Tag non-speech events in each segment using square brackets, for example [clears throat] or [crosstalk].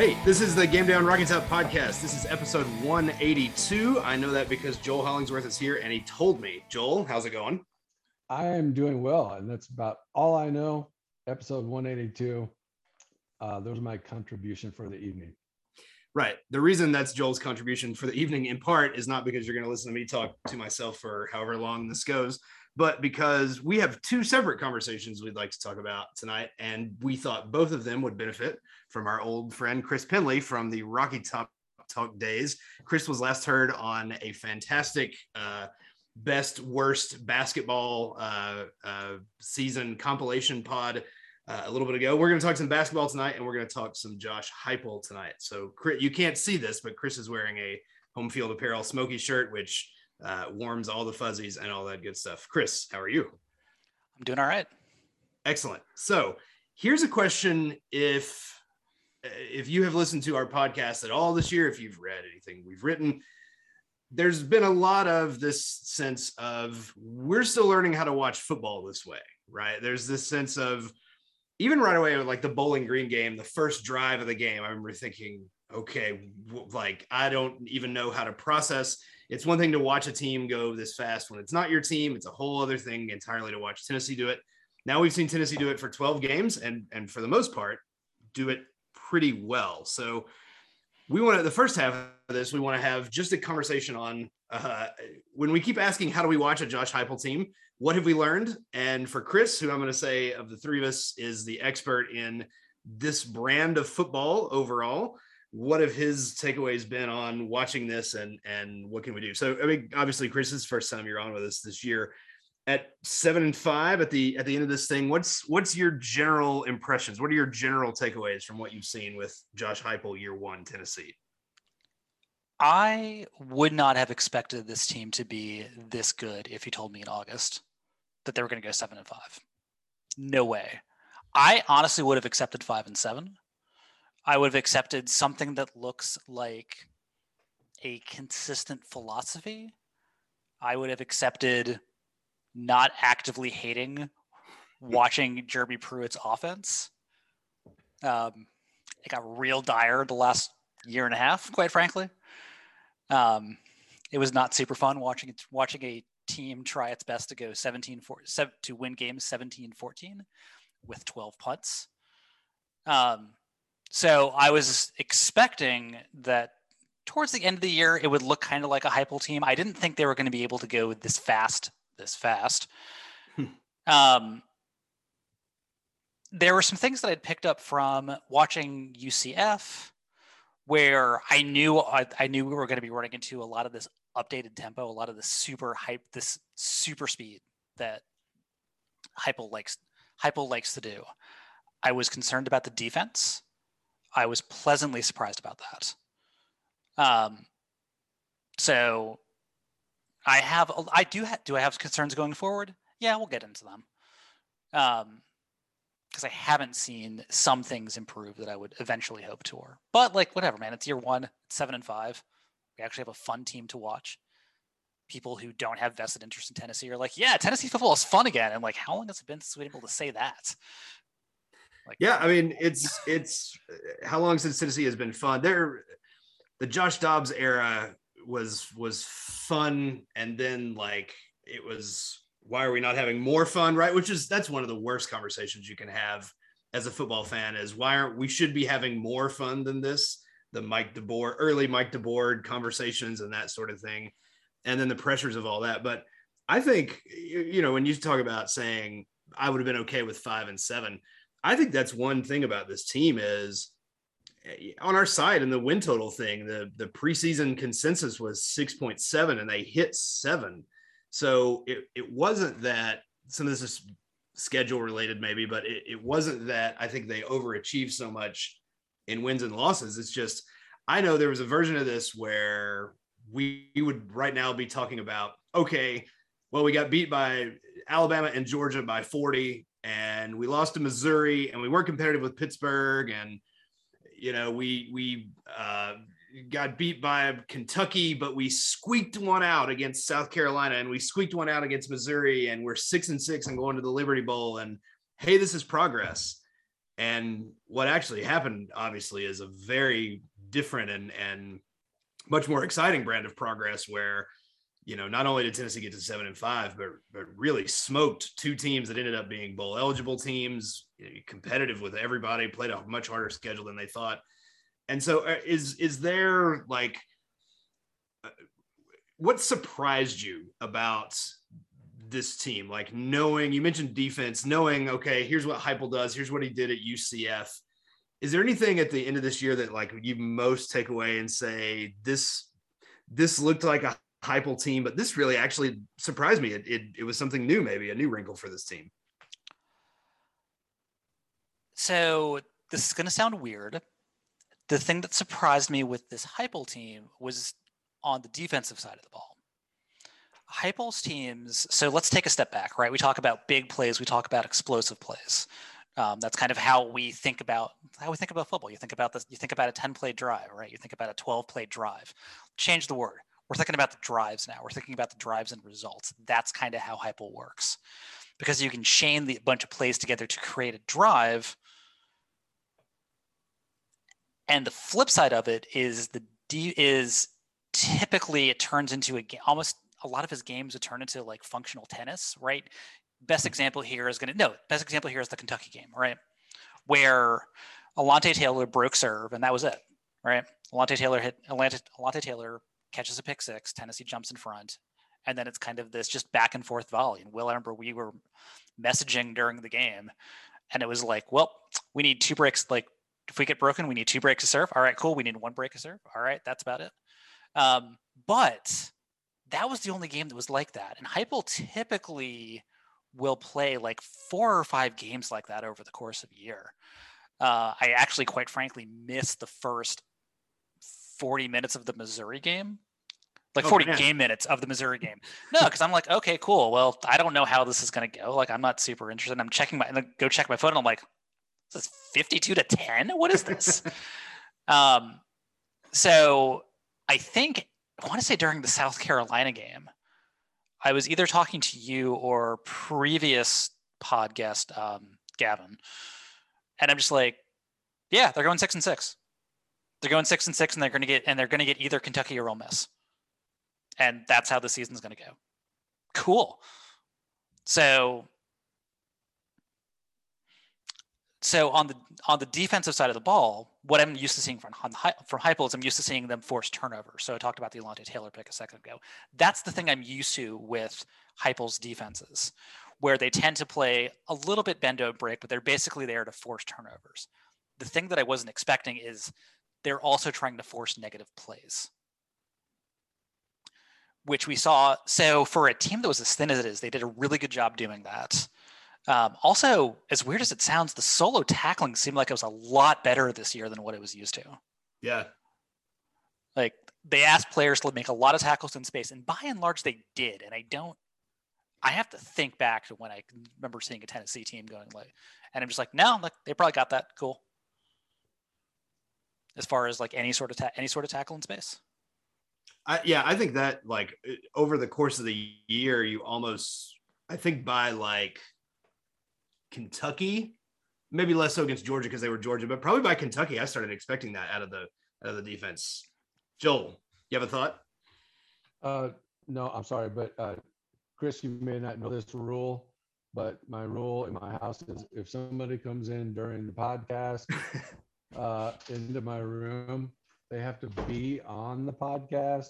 Hey, this is the Gameday on Rocky Top podcast. This is episode 182. I know that because Joel Hollingsworth is here and he told me. Joel, how's it going? I am doing well, and that's about all I know. Episode 182. Uh, there's my contribution for the evening. Right. The reason that's Joel's contribution for the evening, in part, is not because you're going to listen to me talk to myself for however long this goes, but because we have two separate conversations we'd like to talk about tonight. And we thought both of them would benefit from our old friend Chris Penley from the Rocky Top Talk days. Chris was last heard on a fantastic uh, best worst basketball uh, uh, season compilation pod uh, a little bit ago. We're going to talk some basketball tonight, and we're going to talk some Josh Heupel tonight. So Chris, you can't see this, but Chris is wearing a home field apparel Smokey shirt, which uh, warms all the fuzzies and all that good stuff. Chris, how are you? I'm doing all right. Excellent. So here's a question: If Uh, if you have listened to our podcast at all this year, if you've read anything we've written, there's been a lot of this sense of we're still learning how to watch football this way, right? There's this sense of even right away, like the Bowling Green game, the first drive of the game, I remember thinking, okay, like I don't even know how to process. It's one thing to watch a team go this fast when it's not your team. It's a whole other thing entirely to watch Tennessee do it. Now we've seen Tennessee do it for 12 games and and for the most part do it pretty well. So we want to the first half of this we want to have just a conversation on uh, when we keep asking how do we watch a Josh Heupel team? What have we learned? And for Chris who I'm going to say of the three of us is the expert in this brand of football overall what have his takeaways been on watching this and and what can we do? So I mean obviously Chris's first time you're on with us this year at seven and five at the at the end of this thing what's what's your general impressions? What are your general takeaways from what you've seen with josh heupel year one tennessee? I would not have expected this team to be this good if you told me in august that they were going to go seven and five. No way. I honestly would have accepted five and seven. I would have accepted something that looks like a consistent philosophy. I would have accepted not actively hating watching Jeremy Pruitt's offense. Um, it got real dire the last year and a half, quite frankly. Um, it was not super fun watching watching a team try its best to go 17 4, to win games 17 14 with 12 putts. Um, so I was expecting that towards the end of the year it would look kind of like a Heupel team. I didn't think they were going to be able to go this fast this fast. Hmm. um, there were some things that I'd picked up from watching UCF, where I knew I, I knew we were going to be running into a lot of this updated tempo, a lot of this super hype, this super speed that Hypo likes Heupel likes to do. I was concerned about the defense. I was pleasantly surprised about that. Um, so I have, I do, ha- do I have concerns going forward? Yeah, we'll get into them. Um, because I haven't seen some things improve that I would eventually hope to. Or, but like, whatever, man. It's year one, it's seven and five. We actually have a fun team to watch. People who don't have vested interest in Tennessee are like, yeah, Tennessee football is fun again. And like, how long has it been since we've been able to say that? Like, yeah, I mean, it's it's how long since Tennessee has been fun. There, the Josh Dobbs era was was fun. And then like it was why are we not having more fun right? Which is that's one of the worst conversations you can have as a football fan is why aren't we should be having more fun than this? The mike debord early mike debord conversations and that sort of thing. And then the pressures of all that. But i think you know when you talk about saying i would have been okay with five and seven i think that's one thing about this team is Eh, on our side in the win total thing, the the preseason consensus was 6.7 and they hit seven. So it, it wasn't that some of this is schedule related, maybe, but it, it wasn't that I think they overachieved so much in wins and losses. It's just I know there was a version of this where we would right now be talking about, okay, well, we got beat by Alabama and Georgia by 40, and we lost to Missouri, and we weren't competitive with Pittsburgh, and you know, we we uh, got beat by Kentucky, but we squeaked one out against South Carolina, and we squeaked one out against Missouri, and we're six and six and going to the Liberty Bowl. And hey, this is progress. And what actually happened, obviously, is a very different and and much more exciting brand of progress where you know not only did Tennessee get to seven and five, but but really smoked two teams that ended up being bowl eligible teams, you know, competitive with everybody, played a much harder schedule than they thought. And so, uh, is is there like uh, what surprised you about this team? Like knowing you mentioned defense, knowing okay, here's what Heupel does, here's what he did at UCF. Is there anything at the end of this year that like you most take away and say this this looked like a Heupel team, but this really actually surprised me. It, it it was something new, maybe a new wrinkle for this team. So this is going to sound weird. The thing that surprised me with this Heupel team was on the defensive side of the ball. Heupel's teams. So let's take a step back, right? We talk about big plays. We talk about explosive plays. Um, that's kind of how we think about how we think about football. You think about this. You think about a ten play drive, right? You think about a twelve play drive. Change the word. We're thinking about the drives now. We're thinking about the drives and results. That's kind of how Heupel works, because you can chain the bunch of plays together to create a drive. And the flip side of it is the D is typically it turns into a game almost a lot of his games would turn into like functional tennis, right? Best example here is going to no. Best example here is the Kentucky game, right? Where Alontae Taylor broke serve and that was it, right? Alontae Taylor hit Alontae, Alontae Taylor catches a pick six. Tennessee jumps in front, and then it's kind of this just back and forth volley. And Will, I remember we were messaging during the game, and it was like, well, we need two breaks. Like if we get broken, we need two breaks to serve. All right, cool. We need one break to serve. All right, that's about it. Um, but that was the only game that was like that. And Heupel typically will play like four or five games like that over the course of a year. Uh, I actually, quite frankly, missed the first 40 minutes of the Missouri game, like 40 game minutes of the Missouri game. No, because I'm like, okay, cool. Well, I don't know how this is going to go. Like, I'm not super interested. I'm checking my, and then go check my phone, and I'm like, this is 52 to 10. What is this? [laughs] um, so I think I want to say during the South Carolina game, I was either talking to you or previous podcast um, Gavin, and I'm just like, yeah, they're going six and six. They're going six and six, and they're going to get and they're going to get either Kentucky or Ole Miss, and that's how the season's going to go. Cool. So so on the on the defensive side of the ball, what I'm used to seeing from from Heupel is I'm used to seeing them force turnovers. So I talked about the Alontae Taylor pick a second ago. That's the thing I'm used to with Heupel's defenses, where they tend to play a little bit bend break, but they're basically there to force turnovers. The thing that I wasn't expecting is they're also trying to force negative plays, which we saw. So for a team that was as thin as it is, they did a really good job doing that. Um, also, as weird as it sounds, the solo tackling seemed like it was a lot better this year than what it was used to. Yeah. Like they asked players to make a lot of tackles in space, and by and large, they did. And I don't, I have to think back to when I remember seeing a Tennessee team going like, and I'm just like, no, like they probably got that cool. As far as like any sort of ta- any sort of tackle in space. I, yeah, I think that like over the course of the year, you almost, I think by like Kentucky, maybe less so against Georgia because they were Georgia, but probably by Kentucky, I started expecting that out of the out of the defense. Joel, you have a thought? Uh, no, I'm sorry, but uh, Chris, you may not know this rule, but my rule in my house is if somebody comes in during the podcast [laughs] uh, into my room, they have to be on the podcast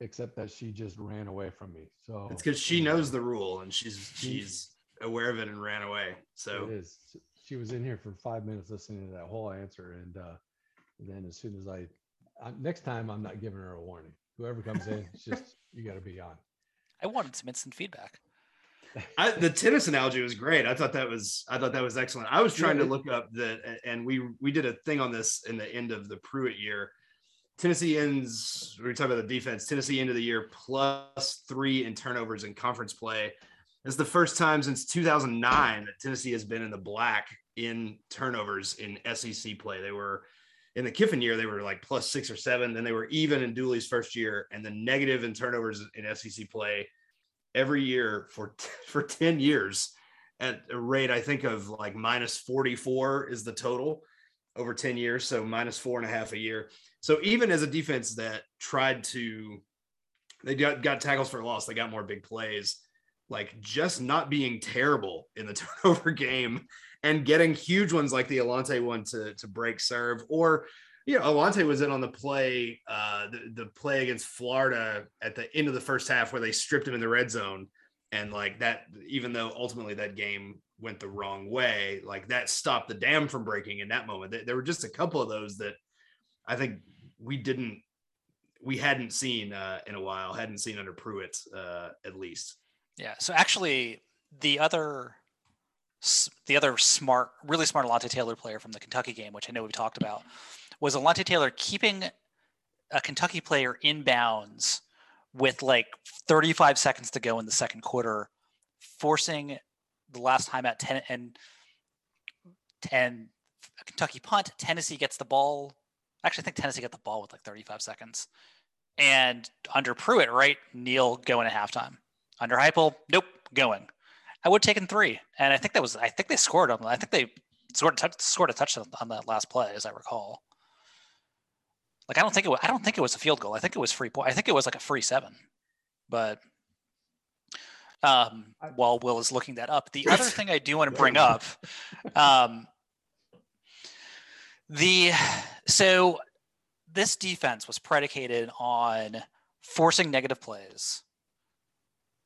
except that she just ran away from me. So it's because she knows the rule and she's she's aware of it and ran away. So it is. She was in here for five minutes listening to that whole answer, and, uh, then as soon as I, I, next time I'm not giving her a warning. Whoever comes in, it's just you got to be on. I wanted some instant feedback. I, the tennis analogy was great. I thought that was I thought that was excellent. I was trying to look up the and we we did a thing on this in the end of the Pruitt year Tennessee ends, we're talking about the defense. Tennessee end of the year plus three in turnovers in conference play. It's the first time since 2009 that Tennessee has been in the black in turnovers in SEC play. They were in the Kiffin year, they were like plus six or seven. Then they were even in Dooley's first year, and then negative in turnovers in SEC play every year for [laughs] for 10 years. at a rate I think of like minus 44 is the total over 10 years, so minus four and a half a year. So even as a defense that tried to, they got, got tackles for loss, they got more big plays, like just not being terrible in the [laughs] turnover game and getting huge ones like the Alontae one to, to break serve or you know, Alontae was in on the play, uh, the, the play against Florida at the end of the first half where they stripped him in the red zone. And like that, even though ultimately that game went the wrong way, like that stopped the dam from breaking in that moment. There were just a couple of those that I think we didn't, we hadn't seen uh, in a while, hadn't seen under Pruitt uh, at least. Yeah. So actually, the other the other smart, really smart Alontae Taylor player from the Kentucky game, which I know we've talked about, was Alontae Taylor keeping a Kentucky player in bounds with like 35 seconds to go in the second quarter, forcing the last time at 10 and 10 Kentucky punt. Tennessee gets the ball. Actually, I think Tennessee got the ball with like 35 seconds. And under Pruitt, right? Neil going at halftime. Under Heupel, nope, going. I would have taken three, and I think that was. I think they scored on. I think they scored scored a touchdown on that last play, as I recall. Like I don't think it was, I don't think it was a field goal. I think it was free point. I think it was like a free seven. But um, while Will is looking that up, the [laughs] other thing I do want to bring up, um, the so this defense was predicated on forcing negative plays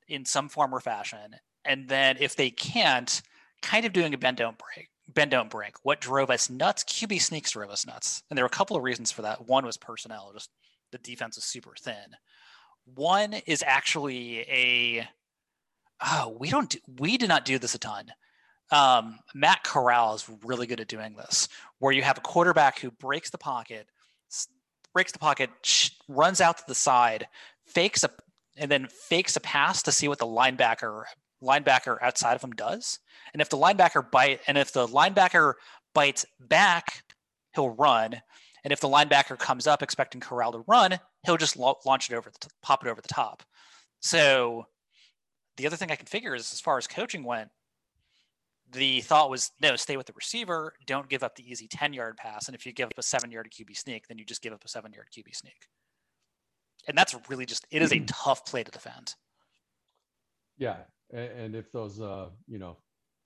in some form or fashion, and then if they can't, kind of doing a bend don't break bend don't break. What drove us nuts? QB sneaks drove us nuts. And there were a couple of reasons for that. One was personnel, just the defense was super thin. One is actually a oh, we don't do, we did not do this a ton. Um, Matt Corral is really good at doing this, where you have a quarterback who breaks the pocket, breaks the pocket, runs out to the side, fakes a, and then fakes a pass to see what the linebacker linebacker outside of him does. And if the linebacker bite, and if the linebacker bites back, he'll run. And if the linebacker comes up expecting Corral to run, he'll just launch it over, the t- pop it over the top. So the other thing I can figure is, as far as coaching went, the thought was no, stay with the receiver, don't give up the easy ten yard pass, and if you give up a seven yard QB sneak, then you just give up a seven yard QB sneak. And that's really just it is a [clears throat] tough play to defend. Yeah, and, if those, uh, you know,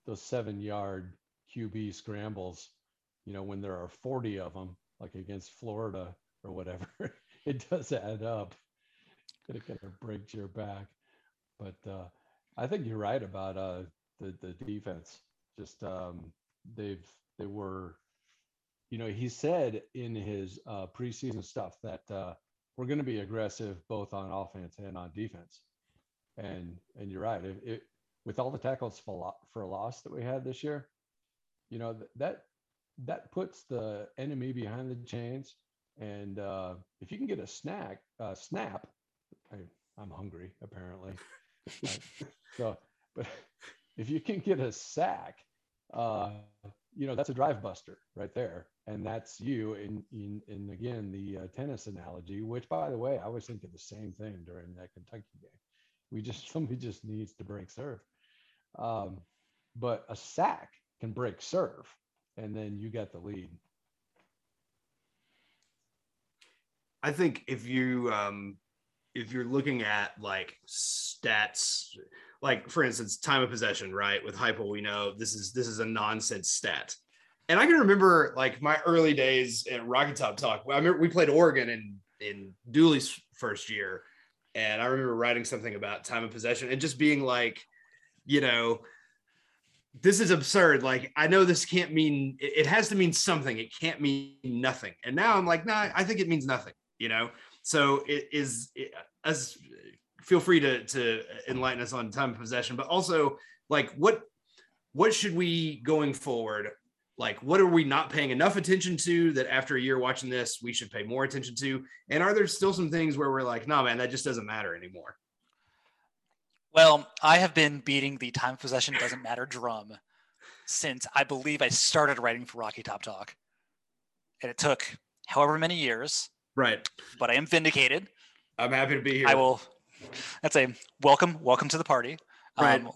those seven yard QB scrambles, you know, when there are 40 of them, like against Florida or whatever, [laughs] it does add up. It kind of breaks your back. But uh, I think you're right about uh, the the defense. Just um, they've they were, you know, he said in his uh, preseason stuff that uh, we're going to be aggressive both on offense and on defense. And and you're right. It, it, with all the tackles for, for loss that we had this year, you know that that puts the enemy behind the chains. And uh, if you can get a snack, uh, snap, I, I'm hungry apparently. [laughs] so, but if you can get a sack, uh, you know that's a drive buster right there, and that's you. In in, in again the uh, tennis analogy, which by the way, I was thinking the same thing during that Kentucky game. We just [laughs] somebody just needs to break serve. Um, but a sack can break serve, and then you get the lead. I think if you um, if you're looking at like stats, like for instance, time of possession, right? With Heupel, we know this is this is a nonsense stat. And I can remember like my early days at Rocky Top Talk. I remember we played Oregon in in Dooley's first year, and I remember writing something about time of possession and just being like, you know, this is absurd. Like, I know this can't mean, it, has to mean something. It can't mean nothing. And now I'm like, nah, I think it means nothing, you know? So it is, it, as feel free to, to enlighten us on time of possession, but also like what, what should we going forward like what are we not paying enough attention to that after a year watching this we should pay more attention to? And are there still some things where we're like no man that just doesn't matter anymore? Well i have been beating the time possession doesn't matter drum since i believe i started writing for rocky top talk. And it took however many years right. but i am vindicated. I'm happy to be here. i will that's a welcome welcome to the party. Right. Um,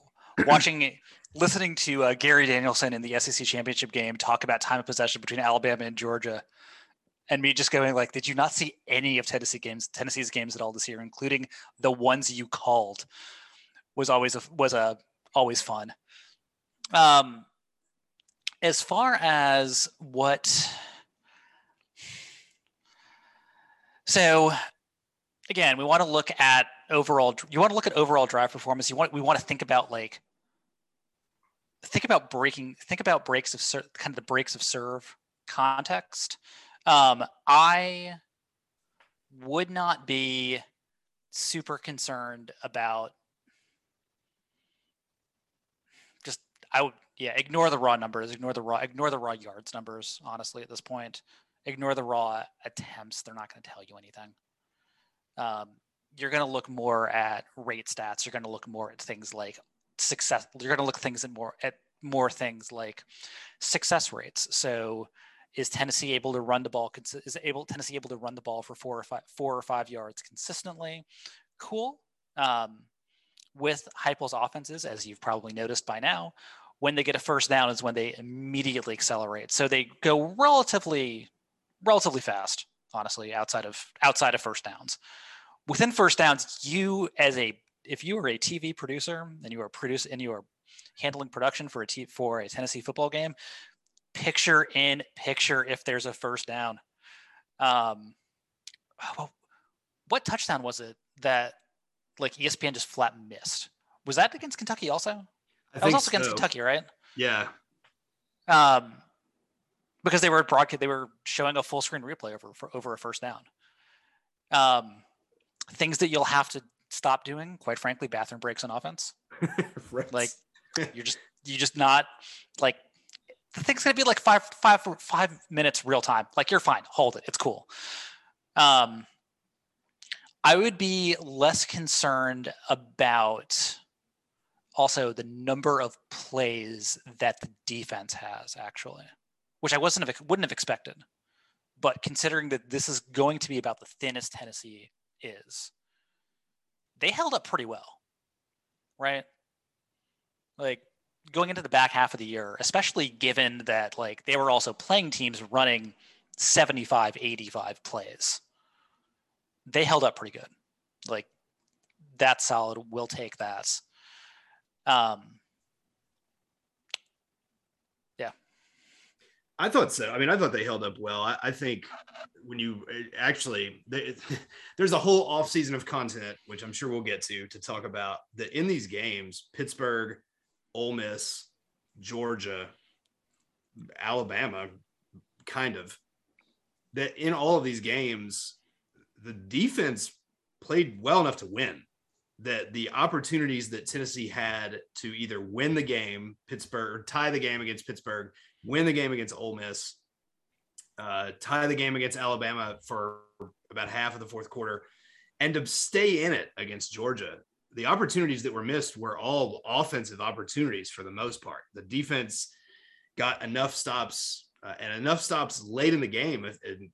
watching listening to uh, Gary Danielson in the SEC championship game talk about time of possession between Alabama and Georgia, and me just going like, "Did you not see any of Tennessee games, Tennessee's games at all this year, including the ones you called?" Was always a, was a always fun. Um, as far as what, so again, we want to look at overall. You want to look at overall drive performance. You want we want to think about like think about breaking think about breaks of ser- kind of the breaks of serve context. Um, i would not be super concerned about just i would yeah ignore the raw numbers ignore the raw ignore the raw yards numbers honestly at this point. Ignore the raw attempts they're not going to tell you anything. Um, you're going to look more at rate stats you're going to look more at things like success you're going to look things at more at more things like success rates. So is tennessee able to run the ball is able tennessee able to run the ball for four or five four or five yards consistently? Cool. Um, with Heupel's offenses as you've probably noticed by now when they get a first down is when they immediately accelerate. So they go relatively relatively fast honestly outside of outside of first downs. Within first downs you as a if you are a TV producer and you are produce and you are handling production for a t- for a Tennessee football game, picture in picture if there's a first down. Um, well, what touchdown was it that like ESPN just flat missed? Was that against Kentucky also? I that was also so. against Kentucky, right? Yeah. Um, because they were broadcast, they were showing a full screen replay over for, over a first down. Um, things that you'll have to stop doing, quite frankly, bathroom breaks on offense. [laughs] right. Like [laughs] you're just you just not like the thing's gonna be like five five five minutes real time. Like you're fine, hold it, it's cool. Um, I would be less concerned about also the number of plays that the defense has actually, which I wasn't wouldn't have expected. But considering that this is going to be about the thinnest Tennessee is, they held up pretty well, right? Like going into the back half of the year, especially given that like they were also playing teams running 75, 85 plays. They held up pretty good. Like that's solid. We'll take that. Um, I thought so. I mean, I thought they held up well. I, I think when you eh, actually, they, [laughs] there's a whole off season of content, which I'm sure we'll get to, to talk about that in these games, Pittsburgh, Ole Miss, Georgia, Alabama, kind of, that in all of these games, the defense played well enough to win. That the opportunities that Tennessee had to either win the game, Pittsburgh, or tie the game against Pittsburgh, win the game against Ole Miss, uh, tie the game against Alabama for about half of the fourth quarter, and to stay in it against Georgia. The opportunities that were missed were all offensive opportunities for the most part. The defense got enough stops uh, and enough stops late in the game,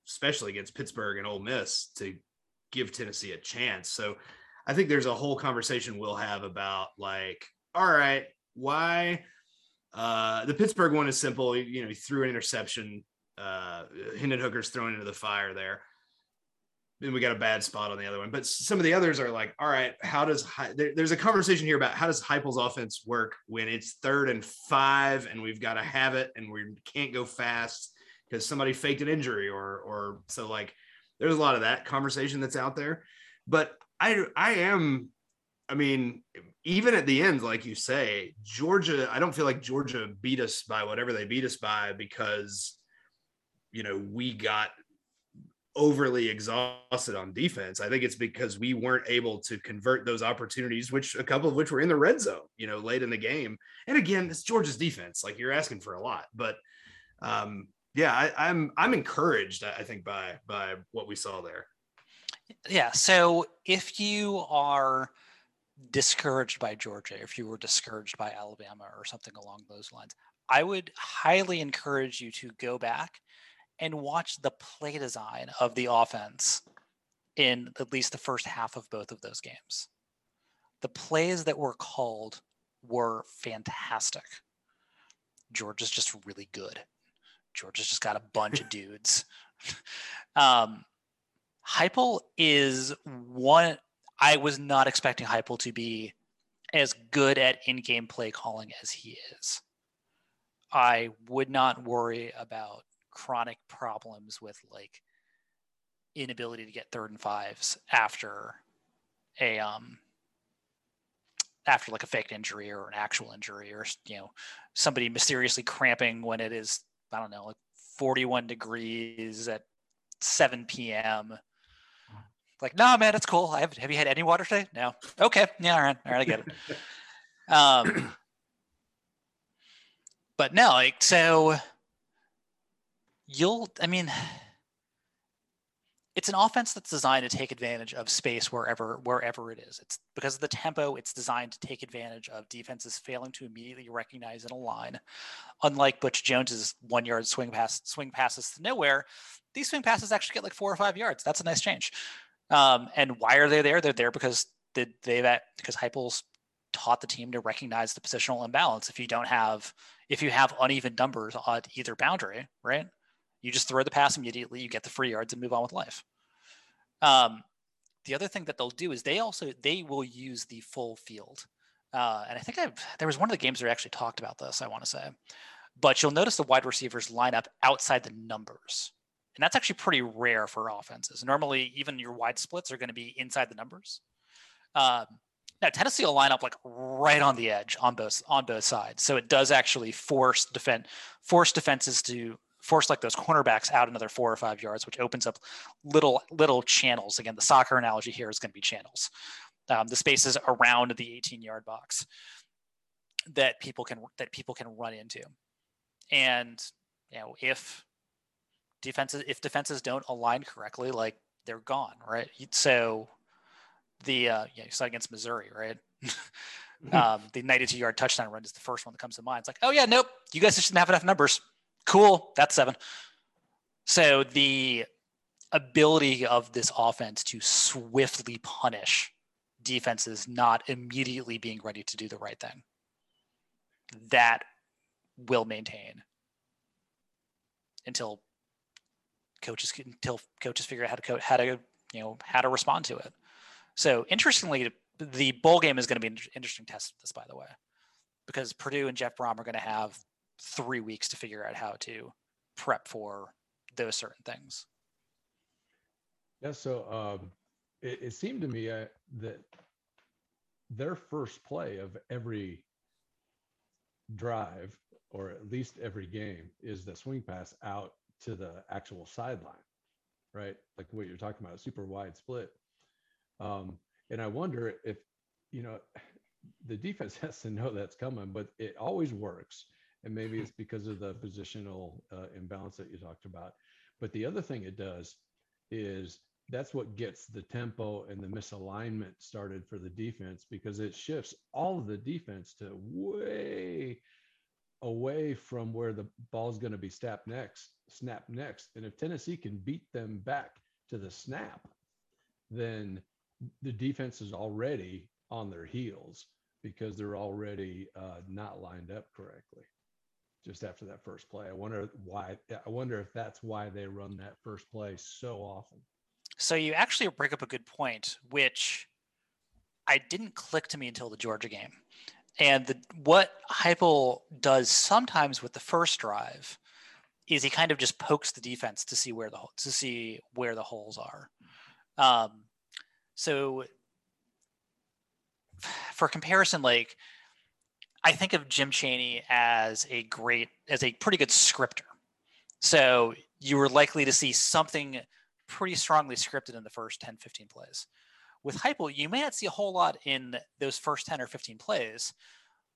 especially against Pittsburgh and Ole Miss, to give Tennessee a chance. So I think there's a whole conversation we'll have about like, all right, why uh, the Pittsburgh one is simple. You know, he threw an interception. Uh, Hendon Hooker's thrown into the fire there. Then we got a bad spot on the other one. But some of the others are like, all right, how does there, there's a conversation here about how does Heupel's offense work when it's third and five and we've got to have it and we can't go fast because somebody faked an injury or or so like there's a lot of that conversation that's out there. But I I am I mean, even at the end, like you say, Georgia, I don't feel like Georgia beat us by whatever they beat us by because, you know, we got overly exhausted on defense. I think it's because we weren't able to convert those opportunities, which a couple of which were in the red zone, you know, late in the game. And again, it's Georgia's defense. Like you're asking for a lot, but um, yeah, I, I'm I'm encouraged. I think by by what we saw there. Yeah. So if you are discouraged by Georgia, if you were discouraged by Alabama or something along those lines, I would highly encourage you to go back and watch the play design of the offense in at least the first half of both of those games. The plays that were called were fantastic. Georgia's just really good. Georgia's just got a bunch of dudes. [laughs] Um, Heupel is one. I was not expecting Heupel to be as good at in-game play calling as he is. I would not worry about chronic problems with like inability to get third and fives after a um after like a faked injury or an actual injury or you know somebody mysteriously cramping when it is I don't know like 41 degrees at 7 p.m. Like, no, nah, man, it's cool. I have, have you had any water today? No. Okay. Yeah. All right. All right. I get it. [laughs] Um, but no, like, so you'll, I mean, it's an offense that's designed to take advantage of space wherever wherever it is. It's because of the tempo. It's designed to take advantage of defenses failing to immediately recognize in a line. Unlike Butch Jones's one yard swing pass swing passes to nowhere, these swing passes actually get like four or five yards. That's a nice change. Um, and why are they there? They're there because they, they've at, because Heupel's taught the team to recognize the positional imbalance. If you don't have if you have uneven numbers on either boundary, right? You just throw the pass immediately, you get the free yards, and move on with life. Um, the other thing that they'll do is they also they will use the full field. Uh, and I think I've, there was one of the games that actually talked about this. I want to say, but you'll notice the wide receivers line up outside the numbers, and that's actually pretty rare for offenses. Normally, even your wide splits are going to be inside the numbers. Um, now Tennessee will line up like right on the edge on both on both sides, so it does actually force defend force defenses to force like those cornerbacks out another four or five yards, which opens up little little channels. Again, the soccer analogy here is going to be channels. Um, the spaces around the 18 yard box that people can that people can run into, and you know if defenses if defenses don't align correctly, like they're gone, right? So the uh, yeah, you saw against Missouri, right? [laughs] um, the 92 yard touchdown run is the first one that comes to mind. It's like, oh yeah, nope, you guys just didn't have enough numbers. Cool. That's seven. So the ability of this offense to swiftly punish defenses not immediately being ready to do the right thing that will maintain until coaches until coaches figure out how to co- how to you know how to respond to it. So interestingly, the bowl game is going to be an interesting test of this, by the way, because Purdue and Jeff Brohm are going to have three weeks to figure out how to prep for those certain things. Yeah. So um, it, it, seemed to me uh, that their first play of every drive, or at least every game, is the swing pass out to the actual sideline, right? Like what you're talking about—a super wide split. Um, and I wonder if, you know, the defense [laughs] has to know that's coming, but it always works and maybe it's because of the positional uh, imbalance that you talked about. But the other thing it does is that's what gets the tempo and the misalignment started for the defense because it shifts all of the defense to way away from where the ball is going to be snapped next, snap next. And if Tennessee can beat them back to the snap, then the defense is already on their heels because they're already uh, not lined up correctly just after that first play. I wonder why. I wonder if that's why they run that first play so often. So you actually break up a good point, which I didn't click to me until the Georgia game. And the, what Heupel does sometimes with the first drive is he kind of just pokes the defense to see where the to see where the holes are. Um, so for comparison, like I think of Jim Chaney as a great, as a pretty good scripter. So you were likely to see something pretty strongly scripted in the first 10, 15 plays. With Heupel, you may not see a whole lot in those first 10 or 15 plays,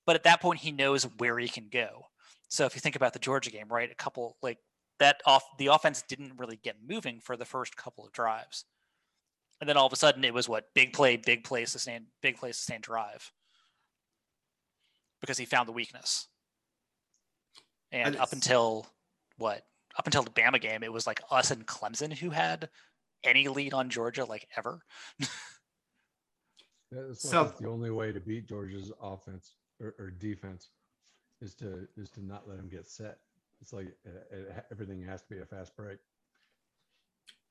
but at that point, he knows where he can go. So if you think about the Georgia game, right, a couple like that off the offense didn't really get moving for the first couple of drives. And then all of a sudden it was what big play, big play, sustained, big play, sustained drive because he found the weakness. And up until what? Up until the Bama game, it was like us and Clemson who had any lead on Georgia like ever. [laughs] That's so, the only way to beat Georgia's offense. or, or defense is to is to not let him get set. It's like uh, uh, everything has to be a fast break.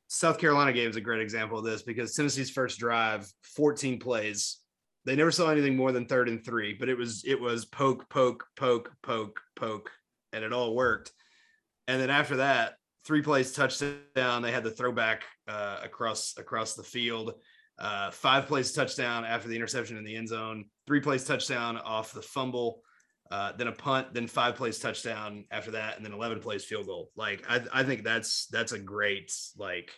South Carolina game is a great example of this because Tennessee's first drive, 14 plays. They never saw anything more than third and three, but it was it was poke, poke, poke, poke, poke, and it all worked. And then after that, three plays touchdown. They had the throwback uh, across across the field. Uh, five plays touchdown after the interception in the end zone. Three plays touchdown off the fumble. Uh, then a punt, then five plays touchdown after that, and then eleven plays field goal. Like I, I think that's that's a great like.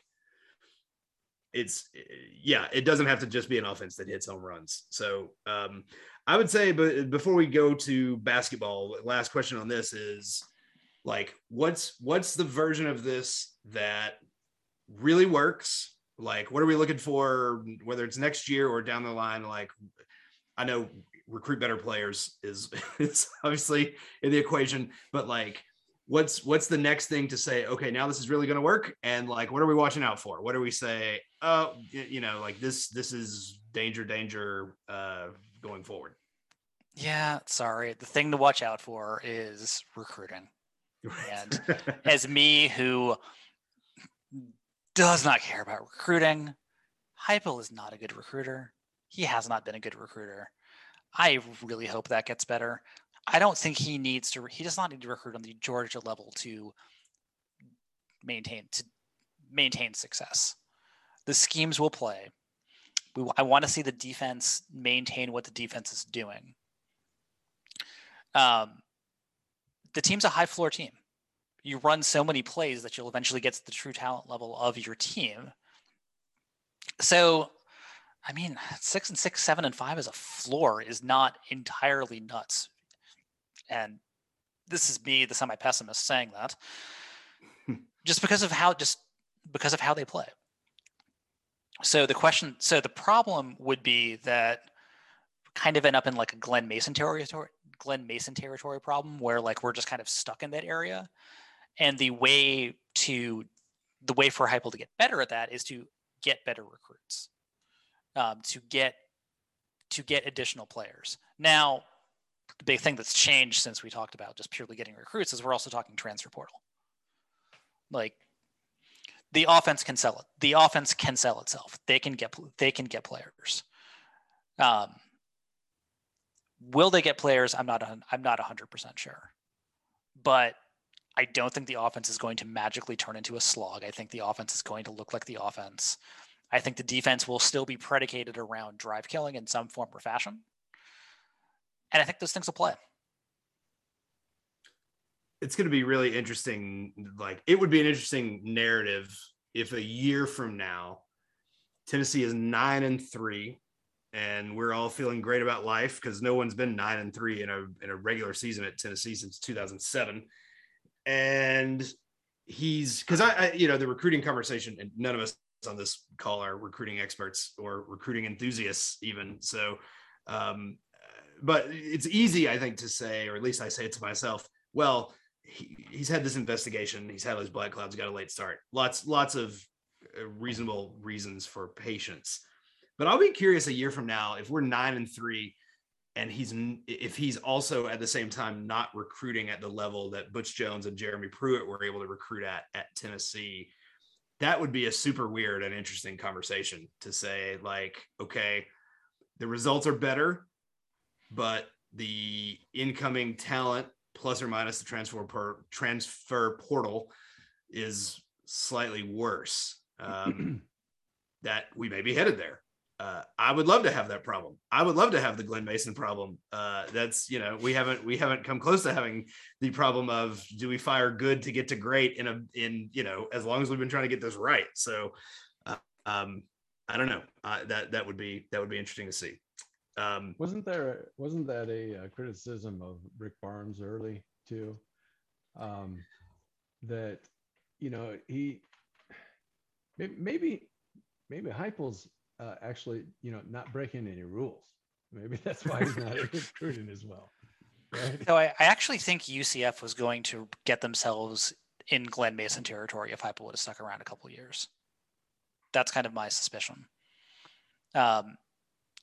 It's yeah, it doesn't have to just be an offense that hits home runs. So um, I would say, but before we go to basketball, last question on this is like, what's what's the version of this that really works? Like, what are we looking for? Whether it's next year or down the line, like I know recruit better players is [laughs] it's obviously in the equation, but like what's what's the next thing to say okay now this is really going to work and like what are we watching out for? What do we say oh you know like this this is danger danger uh going forward. Yeah sorry. The thing to watch out for is recruiting. [laughs] And as me who does not care about recruiting Heupel is not a good recruiter he has not been a good recruiter I really hope that gets better. I don't think he needs to. He does not need to recruit on the Georgia level to maintain to maintain success. The schemes will play. We, I want to see the defense maintain what the defense is doing. Um, the team's a high floor team. You run so many plays that you'll eventually get to the true talent level of your team. So I mean, six and six, seven and five as a floor is not entirely nuts. And this is me, the semi pessimist, saying that [laughs] just because of how just because of how they play. So the question, so the problem would be that kind of end up in like a Glen Mason territory, Glen Mason territory problem where like we're just kind of stuck in that area. And the way to the way for Heupel to get better at that is to get better recruits um, to get to get additional players. Now, the big thing that's changed since we talked about just purely getting recruits is we're also talking transfer portal. Like the offense can sell it. The offense can sell itself. They can get they can get players. Um, will they get players? I'm not I'm not 100% sure. But I don't think the offense is going to magically turn into a slog. I think the offense is going to look like the offense I think the defense will still be predicated around drive killing in some form or fashion. And I think those things will play. It's going to be really interesting. Like, it would be an interesting narrative if a year from now, Tennessee is nine and three, and we're all feeling great about life because no one's been nine and three in a in a regular season at Tennessee since 2007. And he's because I, I, you know, the recruiting conversation, and none of us on this call are recruiting experts or recruiting enthusiasts even. So um, but it's easy i think to say or at least i say it to myself well he, he's had this investigation he's had all these black clouds got a late start. Lots lots of uh, reasonable reasons for patience. But i'll be curious a year from now if we're nine and three and he's if he's also at the same time not recruiting at the level that butch jones and jeremy pruitt were able to recruit at at tennessee that would be a super weird and interesting conversation to say like okay the results are better but the incoming talent plus or minus the transfer per transfer portal is slightly worse um, [clears throat] that we may be headed there uh, I would love to have that problem. I would love to have the Glen Mason problem. Uh, that's you know we haven't we haven't come close to having the problem of do we fire good to get to great in a in you know as long as we've been trying to get this right. So uh, um, I don't know uh, that that would be that would be interesting to see. Um, wasn't there wasn't that a, a, criticism of Rick Barnes early too? Um, that you know he maybe maybe maybe Heupel's uh, actually, you know, not breaking any rules. Maybe [laughs] that's why he's not [laughs] recruiting as well. Right? So I, I, actually think UCF was going to get themselves in Glen Mason territory if Heupel would have stuck around a couple years. That's kind of my suspicion. Um,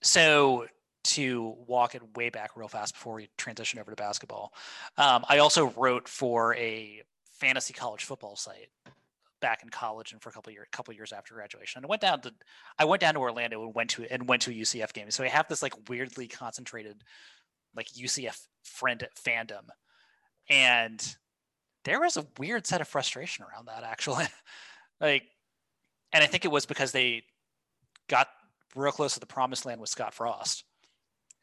so to walk it way back real fast before we transition over to basketball. Um, I also wrote for a fantasy college football site back in college and for a couple years, couple years after graduation. And I went down to, I went down to Orlando and went to and went to a UCF game. So I have this like weirdly concentrated, like UCF friend fandom, and there was a weird set of frustration around that actually, [laughs] like, and I think it was because they got real close to the promised land with Scott Frost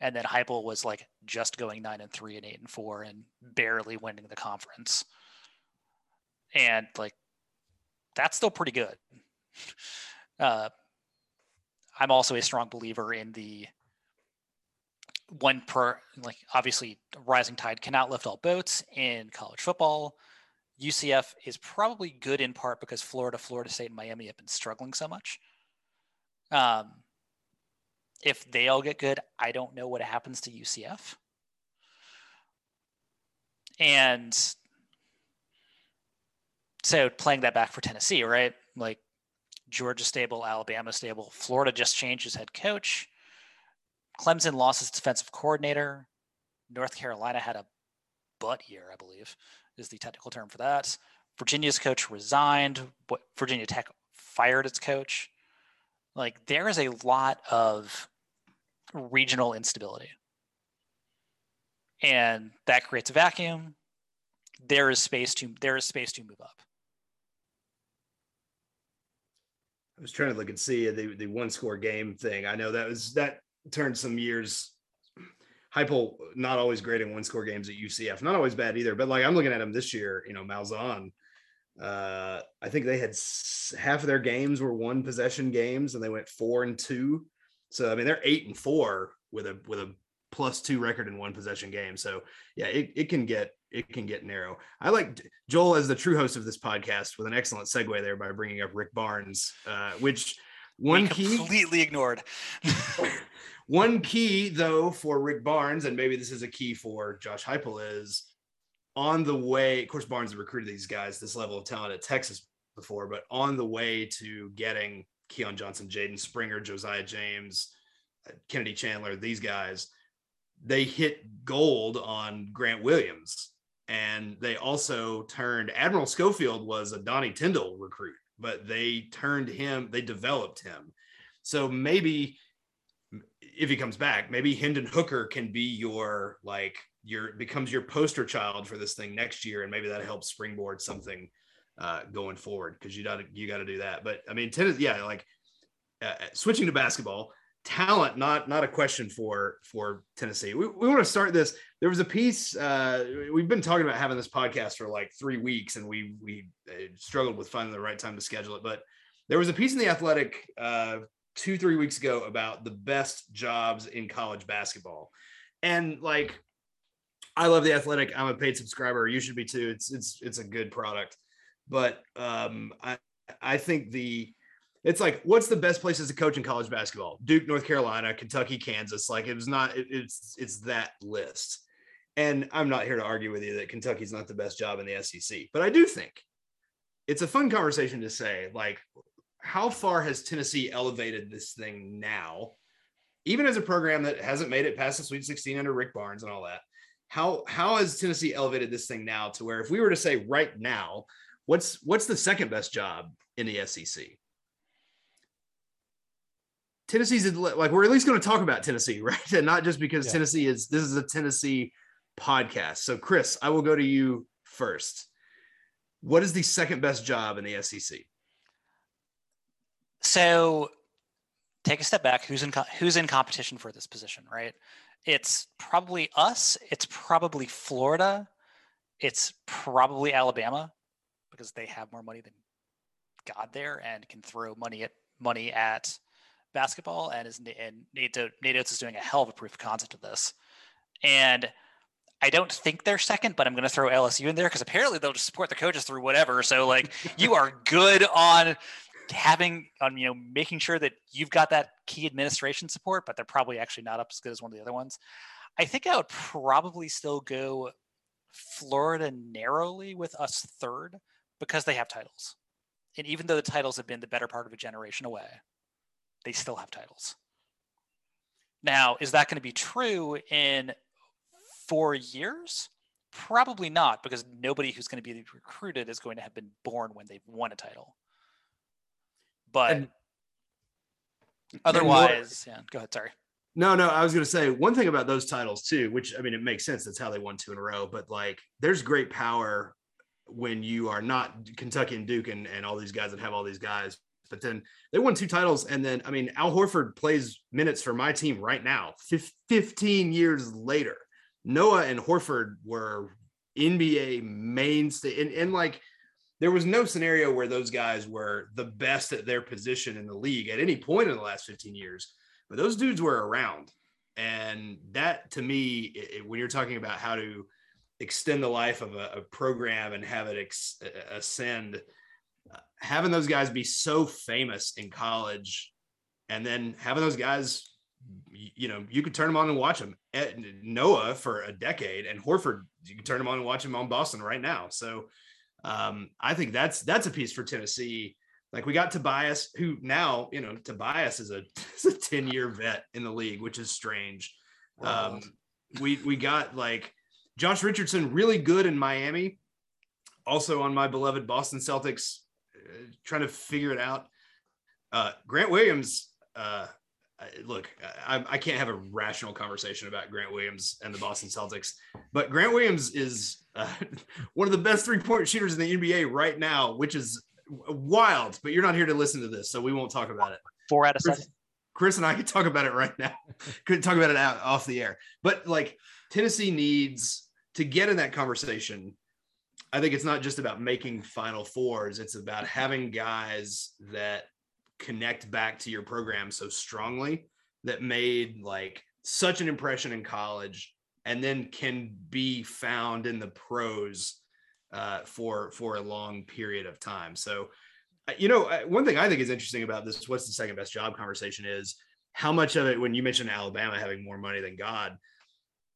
and then Heupel was like just going nine and three and eight and four and barely winning the conference. And like that's still pretty good. [laughs] Uh, I'm also a strong believer in the one per like obviously rising tide cannot lift all boats in college football. UCF is probably good in part because Florida, Florida State, and Miami have been struggling so much. Um, if they all get good, I don't know what happens to UCF. And so playing that back for Tennessee, right? Like Georgia stable, Alabama stable, Florida just changed his head coach. Clemson lost its defensive coordinator. North Carolina had a butt year, I believe, is the technical term for that. Virginia's coach resigned. Virginia Tech fired its coach. Like there is a lot of regional instability. And that creates a vacuum. There is space to there is space to move up. I was trying to look and see the, the one score game thing. I know that was that turned some years. Heupel not always great in one score games at UCF, not always bad either. But like I'm looking at them this year, you know, Malzahn. Uh, I think they had half of their games were one possession games, and they went four and two so I mean, they're eight and four with a with a plus two record in one possession game. So yeah, it, it can get it can get narrow. I like Joel as the true host of this podcast with an excellent segue there by bringing up Rick Barnes, uh, which one key completely ignored. [laughs] one key though for Rick Barnes, and maybe this is a key for Josh Heupel is on the way. Of course, Barnes recruited these guys this level of talent at Texas before, but on the way to getting Keon Johnson, Jaden Springer, Josiah James, uh, Kennedy Chandler, these guys, they hit gold on Grant Williams. And they also turned Admiral Schofield was a Donnie Tyndall recruit, but they turned him, they developed him. So maybe if he comes back, maybe Hendon Hooker can be your like your becomes your poster child for this thing next year, and maybe that helps springboard something uh, going forward because you got you got to do that. But I mean, tennis, yeah, like uh, uh, switching to basketball, talent not not a question for for Tennessee. We, we want to start this. There was a piece uh, we've been talking about having this podcast for like three weeks, and we we uh, struggled with finding the right time to schedule it. But there was a piece in the Athletic uh, two three weeks ago about the best jobs in college basketball, and like. I love the athletic. I'm a paid subscriber. You should be too. It's it's it's a good product but um, I I think the it's like what's the best places to coach in college basketball? Duke, North Carolina, Kentucky, Kansas. Like it was not. It, it's it's that list. And I'm not here to argue with you that Kentucky's not the best job in the SEC, but I do think it's a fun conversation to say like how far has Tennessee elevated this thing now? Even as a program that hasn't made it past the Sweet 16 under Rick Barnes and all that, how how has Tennessee elevated this thing now to where if we were to say right now What's what's the second best job in the SEC? Tennessee's like we're at least going to talk about Tennessee, [laughs] right? And not just because yeah. Tennessee is this is a Tennessee podcast. So Chris, I will go to you first. What is the second best job in the SEC? So take a step back. Who's in who's in competition for this position, right? It's probably us. It's probably Florida. It's probably Alabama because they have more money than God there and can throw money at money at basketball and is and Nate, Nate is doing a hell of a proof of concept of this. And I don't think they're second, but I'm going to throw LSU in there because apparently they'll just support the coaches through whatever. So like [laughs] you are good on having on you know making sure that you've got that key administration support, but they're probably actually not up as good as one of the other ones. I think I would probably still go Florida narrowly with us third because they have titles. And even though the titles have been the better part of a generation away, they still have titles. Now, is that going to be true in four years? Probably not, because nobody who's going to be recruited is going to have been born when they've won a title. But and, otherwise, and yeah, go ahead. Sorry. No, no, I was going to say one thing about those titles too, which I mean, it makes sense. That's how they won two in a row. But like, there's great power when you are not Kentucky and Duke and, and all these guys that have all these guys. But then they won two titles. And then, I mean, Al Horford plays minutes for my team right now, 15 years later. Noah and Horford were NBA mainstay. And, and like, there was no scenario where those guys were the best at their position in the league at any point in the last 15 years but those dudes were around. And that to me, it, when you're talking about how to extend the life of a, a program and have it ex- ascend, having those guys be so famous in college and then having those guys you know, you could turn them on and watch them. At Noah for a decade, and Horford, you can turn them on and watch them on Boston right now. So um, I think that's that's a piece for Tennessee like we got Tobias, who now, you know, Tobias is a, [laughs] is a 10 year vet in the league, which is strange. Wow. Um, we, we got like Josh Richardson, really good in Miami. Also on my beloved Boston Celtics, trying to figure it out. Uh, Grant Williams, uh, look, I, I, can't have a rational conversation about Grant Williams and the Boston Celtics, but Grant Williams is uh, [laughs] one of the best three point shooters in the NBA right now, which is wild, but you're not here to listen to this, so we won't talk about it. Four out of seven. Chris and I could talk about it right now. [laughs] Couldn't talk about it out off the air. But like Tennessee needs to get in that conversation. I think it's not just about making final fours, it's about having guys that connect back to your program so strongly that made like such an impression in college and then can be found in the pros uh, for for a long period of time. So, uh, you know, uh, one thing I think is interesting about this "what's the second best job" conversation is how much of it. When you mentioned Alabama having more money than God,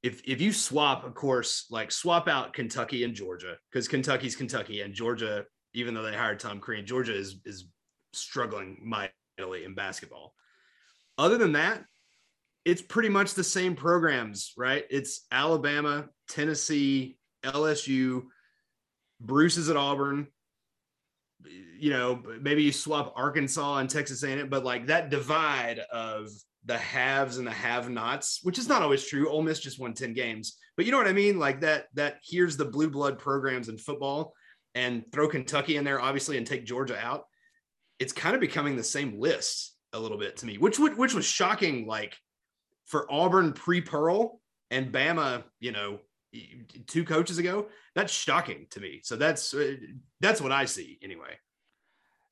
if if you swap, of course, like swap out Kentucky and Georgia because Kentucky's Kentucky and Georgia, even though they hired Tom Crean, Georgia is is struggling mightily in basketball. Other than that, it's pretty much the same programs, right? It's Alabama, Tennessee, LSU, Bruce is at Auburn. You know, maybe you swap Arkansas and Texas A&M, but like that divide of the haves and the have-nots, which is not always true. Ole Miss just won 10 games, but you know what I mean? Like that, that here's the blue blood programs in football and throw Kentucky in there, obviously, and take Georgia out. It's kind of becoming the same list a little bit to me, which would, which was shocking. Like for Auburn pre-Pearl and Bama, you know, two coaches ago. That's shocking to me. So that's uh, that's what I see anyway.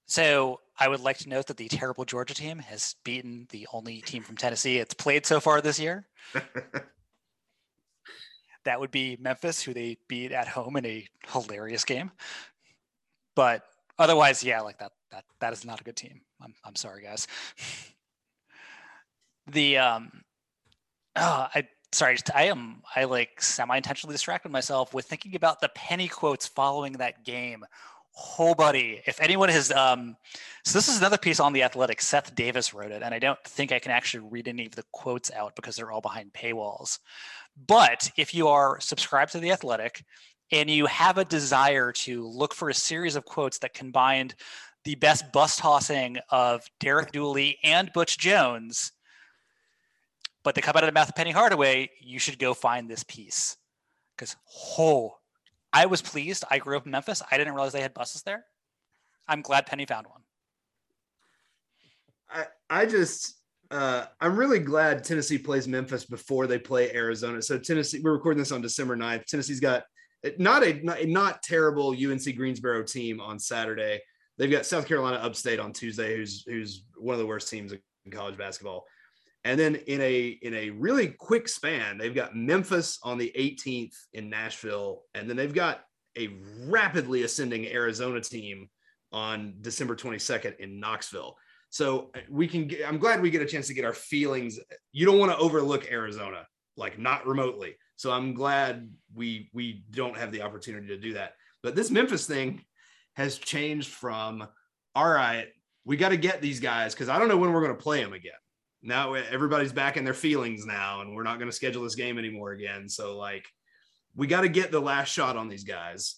So I would like to note that the terrible Georgia team has beaten the only team from Tennessee it's played so far this year. [laughs] that would be Memphis, who they beat at home in a hilarious game. But otherwise, yeah, like that that that is not a good team. I'm I'm sorry, guys. [laughs] the um, oh, I sorry, I am I like semi-intentionally distracted myself with thinking about the penny quotes following that game. Oh, buddy! If anyone has, um, so this is another piece on the Athletic. Seth Davis wrote it, and I don't think I can actually read any of the quotes out because they're all behind paywalls. But if you are subscribed to the Athletic and you have a desire to look for a series of quotes that combined the best bus tossing of Derek Dooley and Butch Jones, but they come out of the mouth of Penny Hardaway, you should go find this piece. Because, oh, I was pleased. I grew up in Memphis. I didn't realize they had buses there. I'm glad Penny found one. I, I just, uh, I'm really glad Tennessee plays Memphis before they play Arizona. So Tennessee, we're recording this on December 9th. Tennessee's got not a not, a not terrible UNC Greensboro team on Saturday. They've got South Carolina Upstate on Tuesday, who's who's one of the worst teams in college basketball. And then in a in a really quick span, they've got Memphis on the 18th in Nashville, and then they've got a rapidly ascending Arizona team on December 22nd in Knoxville. So uh, we can get, I'm glad we get a chance to get our feelings. You don't want to overlook Arizona, like not remotely. So I'm glad we we don't have the opportunity to do that. But this Memphis thing has changed from all right, we got to get these guys because I don't know when we're going to play them again now everybody's back in their feelings now, and we're not going to schedule this game anymore again. So like, we got to get the last shot on these guys.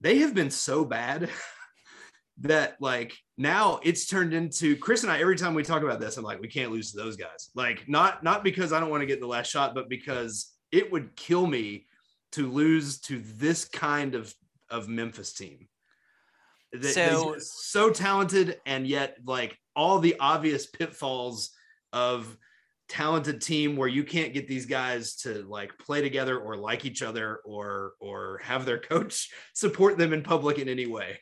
They have been so bad [laughs] that like now it's turned into Chris and I every time we talk about this I'm like we can't lose to those guys like not not because I don't want to get the last shot but because it would kill me to lose to this kind of of Memphis team so, so talented and yet like all the obvious pitfalls of talented team where you can't get these guys to like play together or like each other or or have their coach [laughs] support them in public in any way.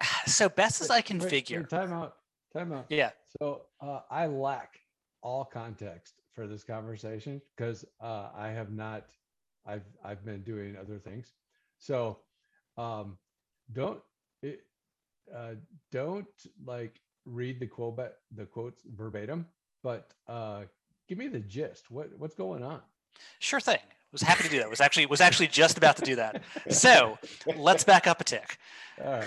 [sighs] So best as i can wait, figure. wait, time out time out. Yeah. So uh, i lack all context for this conversation because uh, i have not i've i've been doing other things. So um don't it, uh, don't like read the quote the quotes verbatim, but uh, give me the gist. What what's going on? Sure thing. Was happy to do that. Was actually was actually just about to do that. So let's back up a tick.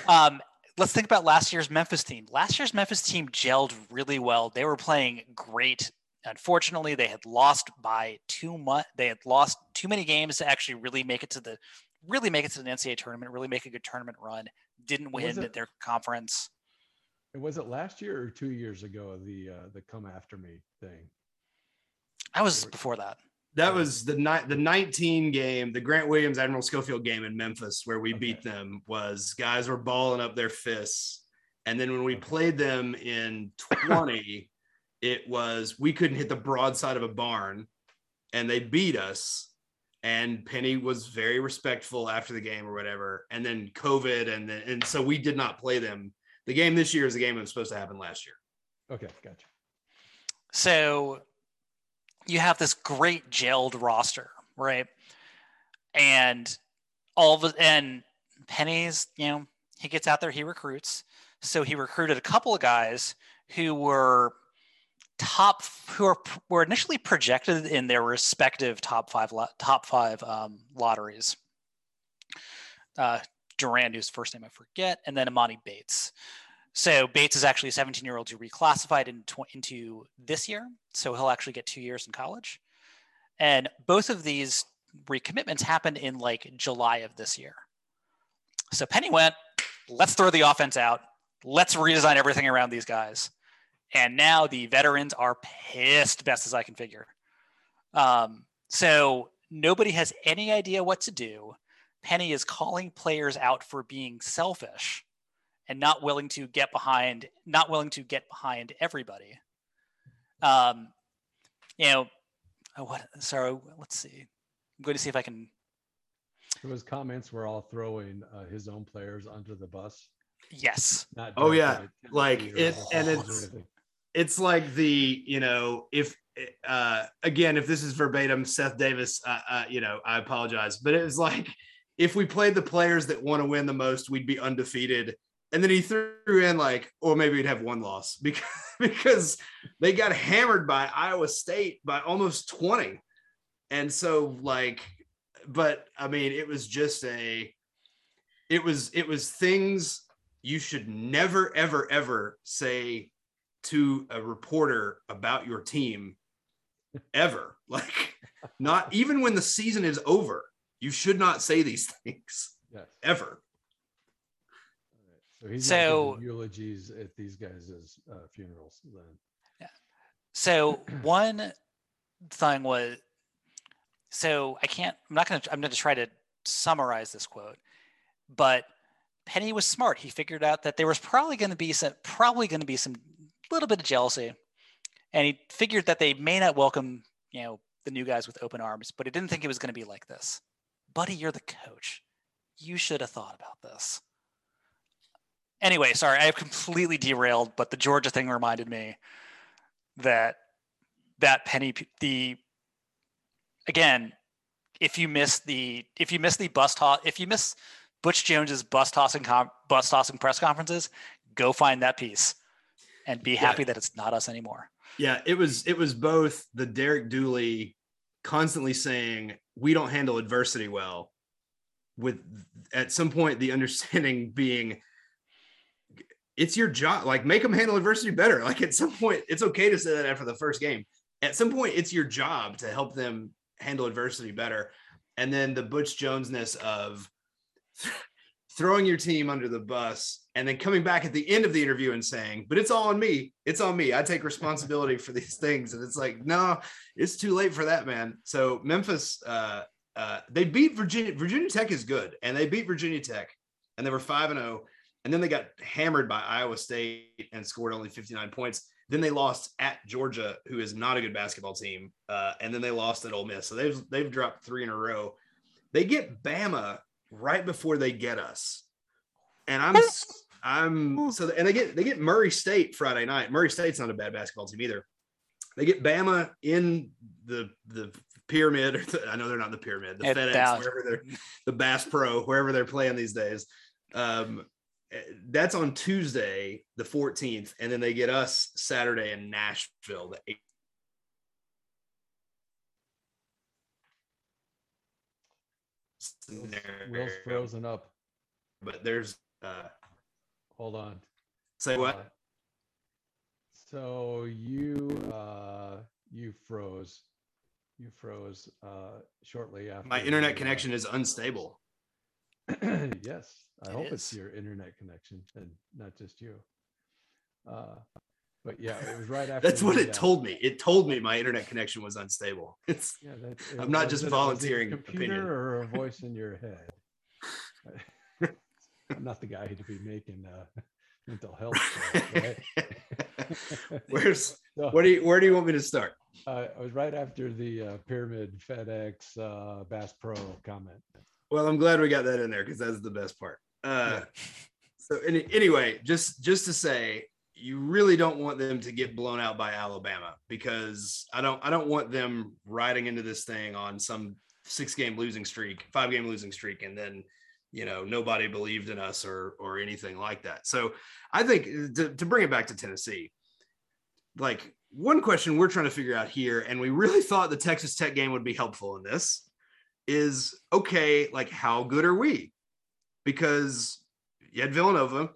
Um, let's think about last year's Memphis team. Last year's Memphis team gelled really well. They were playing great. Unfortunately, they had lost by too much. They had lost too many games to actually really make it to the really make it to the NCAA tournament, really make a good tournament run. Didn't win it, their conference. Was it last year or two years ago? The uh, the come after me thing. I was before that. That was the ni- the 19 game, the Grant Williams Admiral Schofield game in Memphis where we okay. beat them. Was guys were balling up their fists, and then when we okay. played them in 20, [coughs] it was we couldn't hit the broadside of a barn, and they beat us and Penny was very respectful after the game or whatever. And then COVID, and then and so we did not play them. The game this year is the game that was supposed to happen last year. Okay, gotcha. So you have this great gelled roster, right? And all of and Penny's, you know, he gets out there, he recruits. So he recruited a couple of guys who were top who are were initially projected in their respective top five top five um, lotteries. Uh, Durand, whose first name I forget, and then Emoni Bates. So Bates is actually a 17 year old who reclassified into, into this year, so he'll actually get two years in college. And both of these recommitments happened in like July of this year. So Penny went, let's throw the offense out. Let's redesign everything around these guys. And now the veterans are pissed, best as I can figure. Um, so nobody has any idea what to do. Penny is calling players out for being selfish and not willing to get behind, not willing to get behind everybody. Um, you know, oh, what? Sorry, let's see. I'm going to see if I can. His comments were all throwing uh, his own players under the bus. Yes. Not oh yeah, like it, and it's it's like the you know if uh again if this is verbatim seth davis uh, uh you know i apologize but it was like if we played the players that want to win the most we'd be undefeated. And then he threw in like or maybe we'd have one loss [laughs] because because they got hammered by iowa state by almost 20 and so like but i mean it was just a it was it was things you should never ever ever say to a reporter about your team ever. [laughs] Like, not even when the season is over, you should not say these [laughs] things yes. ever. So he's so eulogies at these guys' uh, funerals then. Yeah. So [clears throat] one thing was, so I can't. I'm not going to. I'm going to try to summarize this quote, but Penny was smart. He figured out that there was probably going to be some, probably going to be some little bit of jealousy. And he figured that they may not welcome, you know, the new guys with open arms, but he didn't think it was going to be like this. Buddy, you're the coach. You should have thought about this. Anyway, sorry, I have completely derailed, but the Georgia thing reminded me that that penny the again, if you miss the if you miss the bus toss if you miss Butch Jones's bus tossing com- bus tossing press conferences, go find that piece and be happy yeah. that it's not us anymore. Yeah, it was it was both the Derek Dooley constantly saying we don't handle adversity well, with at some point the understanding [laughs] being it's your job. Like make them handle adversity better. [laughs] Like at some point, it's okay to say that after the first game. At some point, it's your job to help them handle adversity better. And then the Butch Jonesness of throwing your team under the bus and then coming back at the end of the interview and saying, but it's all on me. It's on me. I take responsibility for these things. And it's like, no, it's too late for that, man. So Memphis, uh, uh, they beat Virginia. Virginia Tech is good, and they beat Virginia Tech, and they were five and zero. Oh, and then they got hammered by Iowa State and scored only 59 points. Then they lost at Georgia, who is not a good basketball team, uh, and then they lost at Ole Miss. So they've they've dropped three in a row. They get Bama right before they get us, and I'm [laughs] I'm so and they get they get Murray State Friday night. Murray State's not a bad basketball team either. They get Bama in the the pyramid, or the, I know they're not the pyramid, the FedEx, wherever they're the Bass Pro, wherever they're playing these days. Um, eh, that's on Tuesday, the 14th, and then they get us Saturday in Nashville, the 8th. Will's frozen up. But there's uh hold on. Say what? Uh, so you uh you froze you froze uh, shortly after. My internet the, connection uh, is unstable. [coughs] yes, I it hope is. it's your internet connection and not just you. Uh, but yeah, it was right [laughs] after. That's what it uh, told me. It told me my internet connection was unstable. [laughs] It's. Yeah, that, it, I'm not just volunteering. computer opinion. or a [laughs] voice in your head. I'm not the guy to be making uh, mental health. Stuff, right? Where's so, where do you where do you want me to start? Uh, I was right after the uh, Pyramid FedEx uh, Bass Pro comment. Well, I'm glad we got that in there because that's the best part. Uh, yeah. So any, anyway, just just to say, you really don't want them to get blown out by Alabama because I don't I don't want them riding into this thing on some six game losing streak, five game losing streak, and then you know nobody believed in us or or anything like that. So I think uh, to, to bring it back to Tennessee, like one question we're trying to figure out here, and we really thought the Texas Tech game would be helpful in this, is okay, like how good are we? Because you had Villanova,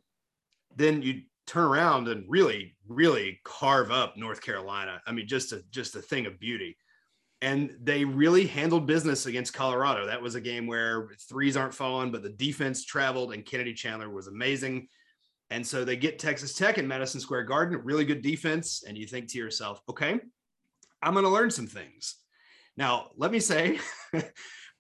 then you turn around and really, really carve up North Carolina. I mean, just a just a thing of beauty. And they really handled business against Colorado. That was a game where threes aren't falling, but the defense traveled, and Kennedy Chandler was amazing. And so they get Texas Tech in Madison Square Garden, really good defense. And you think to yourself, okay, I'm going to learn some things. Now, let me say, [laughs]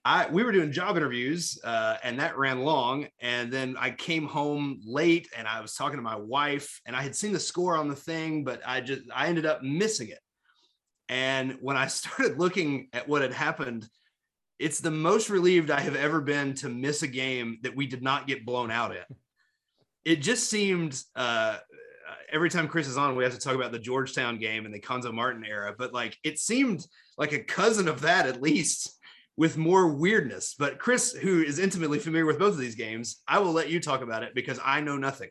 I we were doing job interviews uh, and that ran long. And then I came home late and I was talking to my wife and I had seen the score on the thing, but I just I ended up missing it. And when I [laughs] started looking at what had happened, it's the most relieved I have ever been to miss a game that we did not get blown out in it just seemed uh, every time Chris is on, we have to talk about the Georgetown game and the Cuonzo Martin era, but like it seemed like a cousin of that at least with more weirdness. But Chris, who is intimately familiar with both of these games, I will let you talk about it because I know nothing.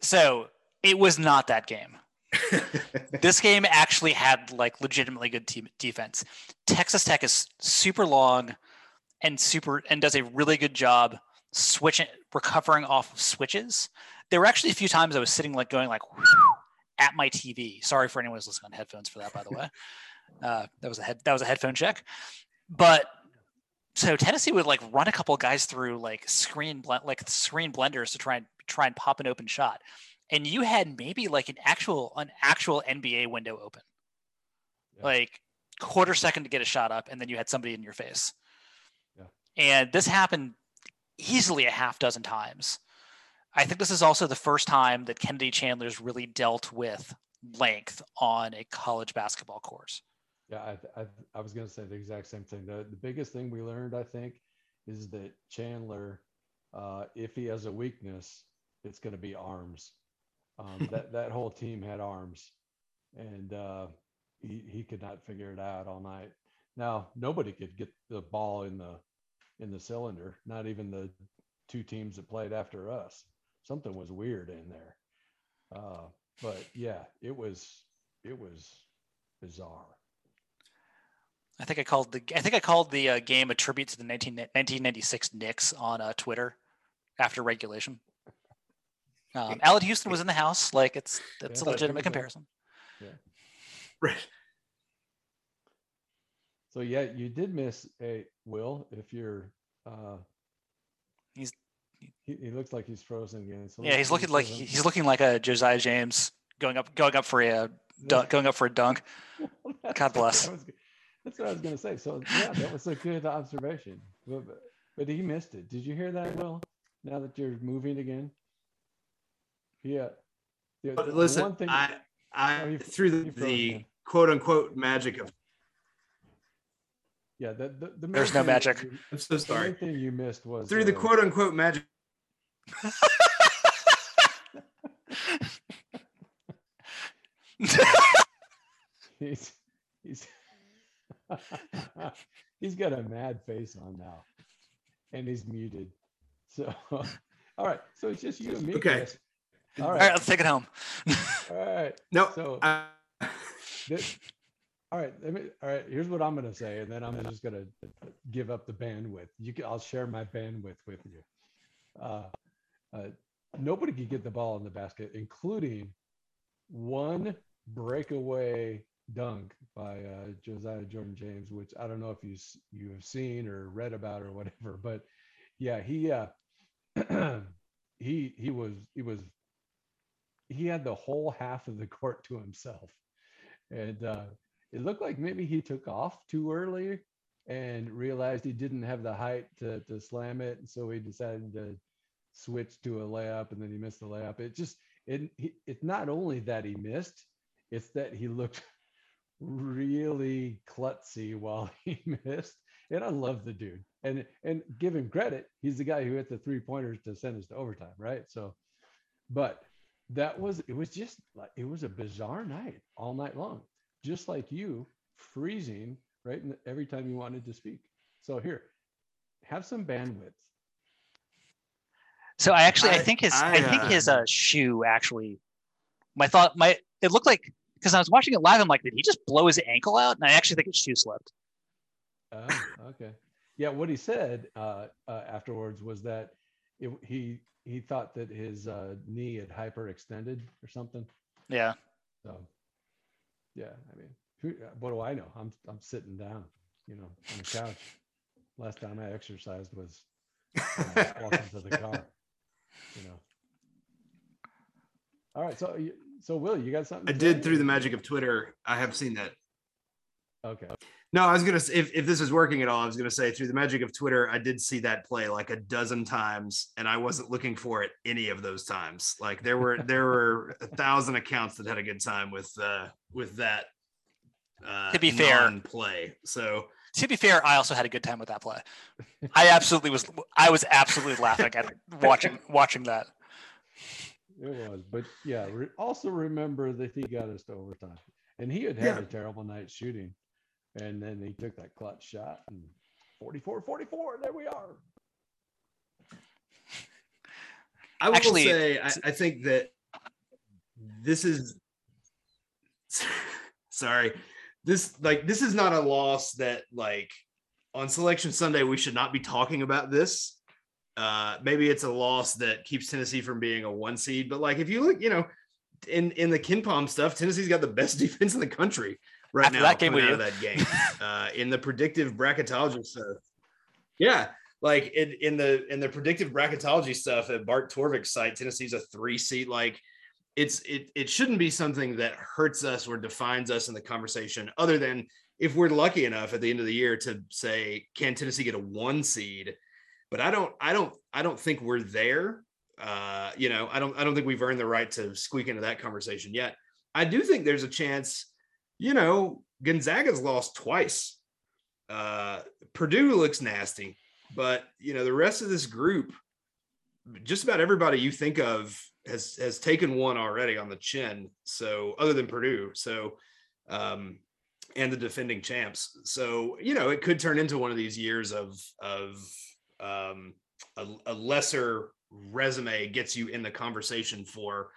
So it was not that game. [laughs] this game actually had like legitimately good team defense. Texas Tech is super long and super and does a really good job switching recovering off of switches there were actually a few times i was sitting like going like at my tv sorry for anyone who's listening on headphones for that by the way [laughs] uh, that was a head that was a headphone check but so tennessee would like run a couple guys through like screen blend like screen blenders to try and try and pop an open shot and you had maybe like an actual an actual nba window open yeah. like quarter second to get a shot up and then you had somebody in your face yeah. and this happened easily a half dozen times. I think this is also the first time that Kennedy Chandler's really dealt with length on a college basketball course. Yeah, I, I, I was going to say the exact same thing. The, the biggest thing we learned, I think, is that Chandler, uh, if he has a weakness, it's going to be arms. Um, [laughs] that that whole team had arms, and uh, he he could not figure it out all night. Now nobody could get the ball in the in the cylinder, not even the two teams that played after us. Something was weird in there. Uh, but yeah, it was it was bizarre. I think I called the I think I called the uh, game a tribute to the 19, 1996 Knicks on uh, Twitter after regulation. Um, Allan Houston was in the house. Like it's it's Yeah. a legitimate comparison. Right. So yeah, you did miss a Will if you're. uh He's- He, he looks like he's frozen again. So Yeah, he's looking like he's looking like a Josiah James going up going up for a dunk, going up for a dunk. [laughs] God bless. was g- That's what I was going to say. So yeah, that was a good observation. But, but- but he missed it. Did you hear that, Will? Now that you're moving again. Yeah. The, But the listen, one thing- I, I Oh, you- through the, the quote unquote magic of. yeah, the, the, the There's no magic. you- I'm so sorry. main thing you missed was Through the uh, quote unquote magic. [laughs] [laughs] [laughs] he's [laughs] he's he's got a mad face on now and he's muted so [laughs] all right so it's just you and me Okay. Chris. all All right right, let's take it home. all right [laughs] No. So- I, This- all right let me all right here's what i'm going to say and then i'm just going to give up the bandwidth you can i'll share my bandwidth with you uh, uh nobody could get the ball in the basket including one breakaway dunk by uh, Josiah Jordan James, which I don't know if you you have seen or read about or whatever, but yeah, he uh, [clears throat] he he was he was he had the whole half of the court to himself, and uh, it looked like maybe he took off too early and realized he didn't have the height to to slam it, and so he decided to switch to a layup, and then he missed the layup. It just it it's not only that he missed it's that he looked really klutzy while [laughs] he missed. And i love the dude. And and give him credit he's the guy who hit the three pointers to send us to overtime right? So but that was it was just like it was a bizarre night all night long. Just like you freezing right and every time you wanted to speak. So here have some bandwidth. So I actually I, I- think his I, I, think uh, his uh, shoe actually my thought my it looked like because I was watching it live I'm like did he just blow his ankle out and I actually think his shoe slipped. Oh, okay. Yeah, what he said uh, uh, afterwards was that it, he he thought that his uh, knee had hyperextended or something. Yeah. So, yeah, I mean, who, what do I know? I'm I'm sitting down, you know, on the couch. Last time I exercised was walking to the car. You know. All right, so you- so Will, you got something? I did say? through the magic of Twitter. I have seen that. Okay. No, I was gonna say if, if this is working at all, I was gonna say through the magic of Twitter, I did see that play like a dozen times, and I wasn't looking for it any of those times. Like there were there were a thousand accounts that had a good time with uh with that. Uh, To be fair- play. So To be fair, I also had a good time with that play. I absolutely was I was absolutely laughing at [laughs] watching watching that. It was, but yeah. Re- also remember that he got us to overtime, and he had had Yeah. a terrible night shooting, and then he took that clutch shot and 44, 44. There we are. I will Actually, say I, I think that this is sorry. This like this is not a loss that like on selection Sunday we should not be talking about this. Uh maybe it's a loss that keeps Tennessee from being a one seed, but like if you look, you know, in in the KenPom stuff, Tennessee's got the best [laughs] defense in the country right After now. that game out you. of that game. [laughs] uh in the predictive bracketology stuff. Yeah, like in, in the in the predictive bracketology stuff at Bart Torvik's site, Tennessee's a three seat. Like it's it it shouldn't be something that hurts us or defines us in the conversation, other than if we're lucky enough at the end of the year to say, can Tennessee get a one seed? But I don't I don't I don't think we're there. Uh, you know, I don't I don't think we've earned the right to squeak into that conversation yet. I do think there's a chance, you know, Gonzaga's lost twice. Uh, Purdue looks nasty, but you know, the rest of this group, just about everybody you think of has has taken one already on the chin. So other than Purdue, so um, and the defending champs. So you know, it could turn into one of these years of of um, a, a lesser resume gets you in the conversation for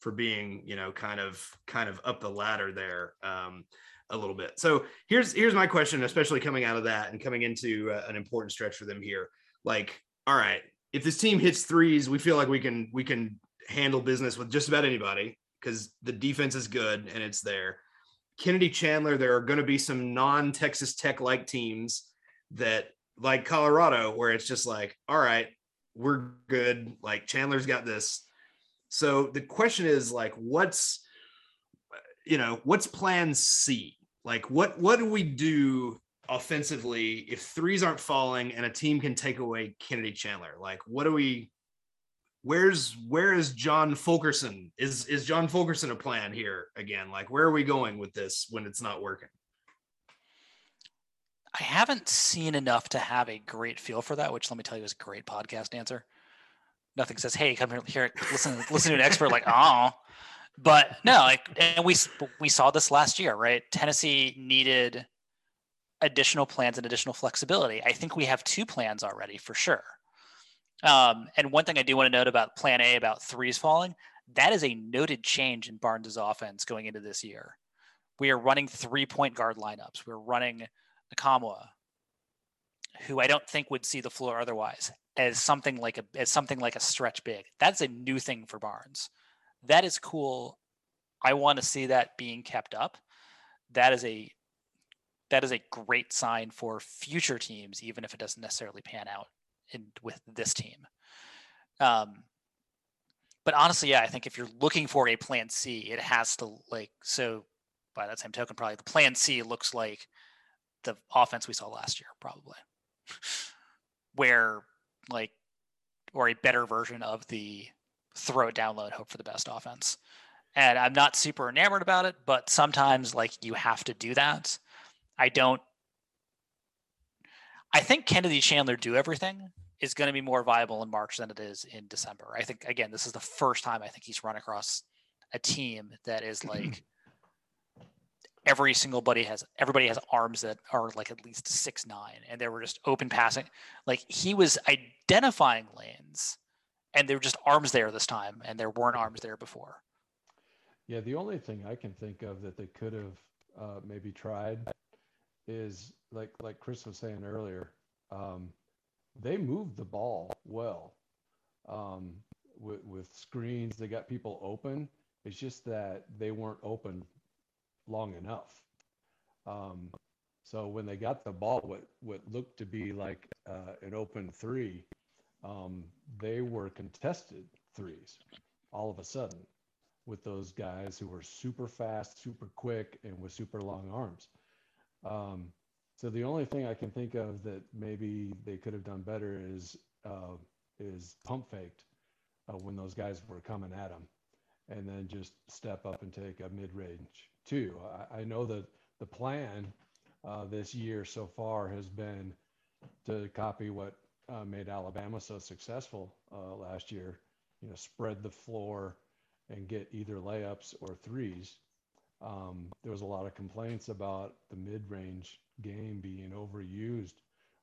for being you know kind of kind of up the ladder there um, a little bit. So here's here's my question, especially coming out of that and coming into uh, an important stretch for them here. Like, all right, if this team hits threes, we feel like we can we can handle business with just about anybody because the defense is good and it's there. Kennedy Chandler, there are going to be some non Texas Tech like teams that, like Colorado, where it's just like, all right, we're good. Like Chandler's got this. So the question is like, what's, you know, what's plan C? Like, what what do we do offensively if threes aren't falling and a team can take away Kennedy Chandler? Like, what do we? Where's where is John Fulkerson? Is is John Fulkerson a plan here again? Like, where are we going with this when it's not working? I haven't seen enough to have a great feel for that, which let me tell you is a great podcast answer. Nothing says, "Hey, come here, here, listen, listen to an expert." Like, oh, but no, like, and we we saw this last year, right? Tennessee needed additional plans and additional flexibility. I think we have two plans already for sure. Um, and one thing I do want to note about Plan A about threes falling, that is a noted change in Barnes's offense going into this year. We are running three point guard lineups. We're running Nkamhoua, who I don't think would see the floor otherwise, as something like a as something like a stretch big. That's a new thing for Barnes. That is cool. I want to see that being kept up. That is a that is a great sign for future teams, even if it doesn't necessarily pan out in with this team. Um, but honestly, yeah, I think if you're looking for a plan C, it has to like so. By that same token, probably the plan C looks like the offense we saw last year, probably, [laughs] where like, or a better version of the throw it down low and hope for the best offense. And I'm not super enamored about it, but sometimes like you have to do that. I don't. I think Kennedy Chandler do everything is going to be more viable in March than it is in December. I think again, this is the first time I think he's run across a team that is [clears throat] like every single buddy has everybody has arms that are like at least six nine and they were just open passing. Like he was identifying lanes and there were just arms there this time and there weren't arms there before. Yeah the only thing i can think of that they could have uh, maybe tried is like like chris was saying earlier um, they moved the ball well um, with, with screens. They got people open. It's just that they weren't open long enough. Um, so when they got the ball, what what looked to be like uh, an open three, um, they were contested threes all of a sudden with those guys who were super fast, super quick, and with super long arms. Um, so the only thing I can think of that maybe they could have done better is uh, is pump faked uh, when those guys were coming at them, and then just step up and take a mid range too. I, I know that the plan uh, this year so far has been to copy what uh, made Alabama so successful uh, last year. You know, spread the floor and get either layups or threes. Um, there was a lot of complaints about the mid-range game being overused,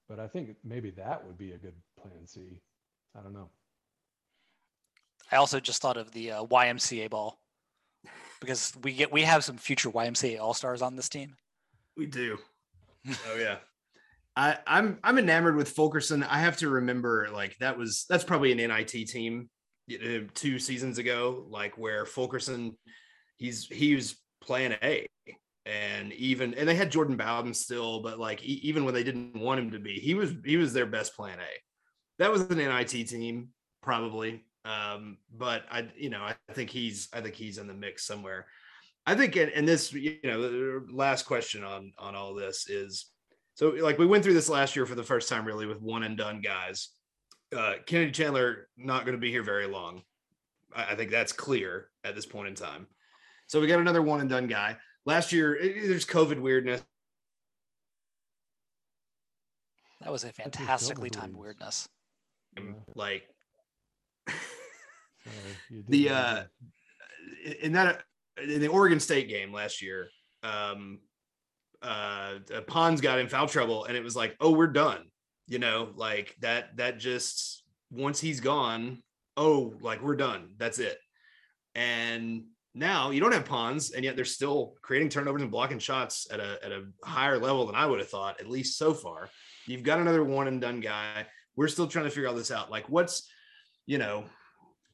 but I think maybe that would be a good plan C. I don't know. I also just thought of the uh, YMCA ball because we get we have some future YMCA All Stars on this team. We do. [laughs] oh yeah. I, I'm I'm enamored with Fulkerson. I have to remember like that was that's probably an NIT team uh, two seasons ago, like where Fulkerson he's he was playing A and even and they had Jordan Bowden still, but like even when they didn't want him to be, he was he was their best plan A. That was an NIT team, probably. Um, but I, you know, I think he's, I think he's in the mix somewhere. I think, and this, you know, the last question on on all this is, so like we went through this last year for the first time, really, with one and done guys. Uh, Kennedy Chandler not going to be here very long. I, I think that's clear at this point in time. So we got another one and done guy. Last year, it, there's COVID weirdness. That was a fantastically timed weirdness. Like the uh, in that in the Oregon State game last year, um, uh, Pons got in foul trouble, and it was like, oh, we're done. You know, like that. That just once he's gone, oh, like we're done. That's it. And now you don't have Pons, and yet they're still creating turnovers and blocking shots at a at a higher level than I would have thought, at least so far. You've got another one and done guy. We're still trying to figure all this out. Like, what's you know,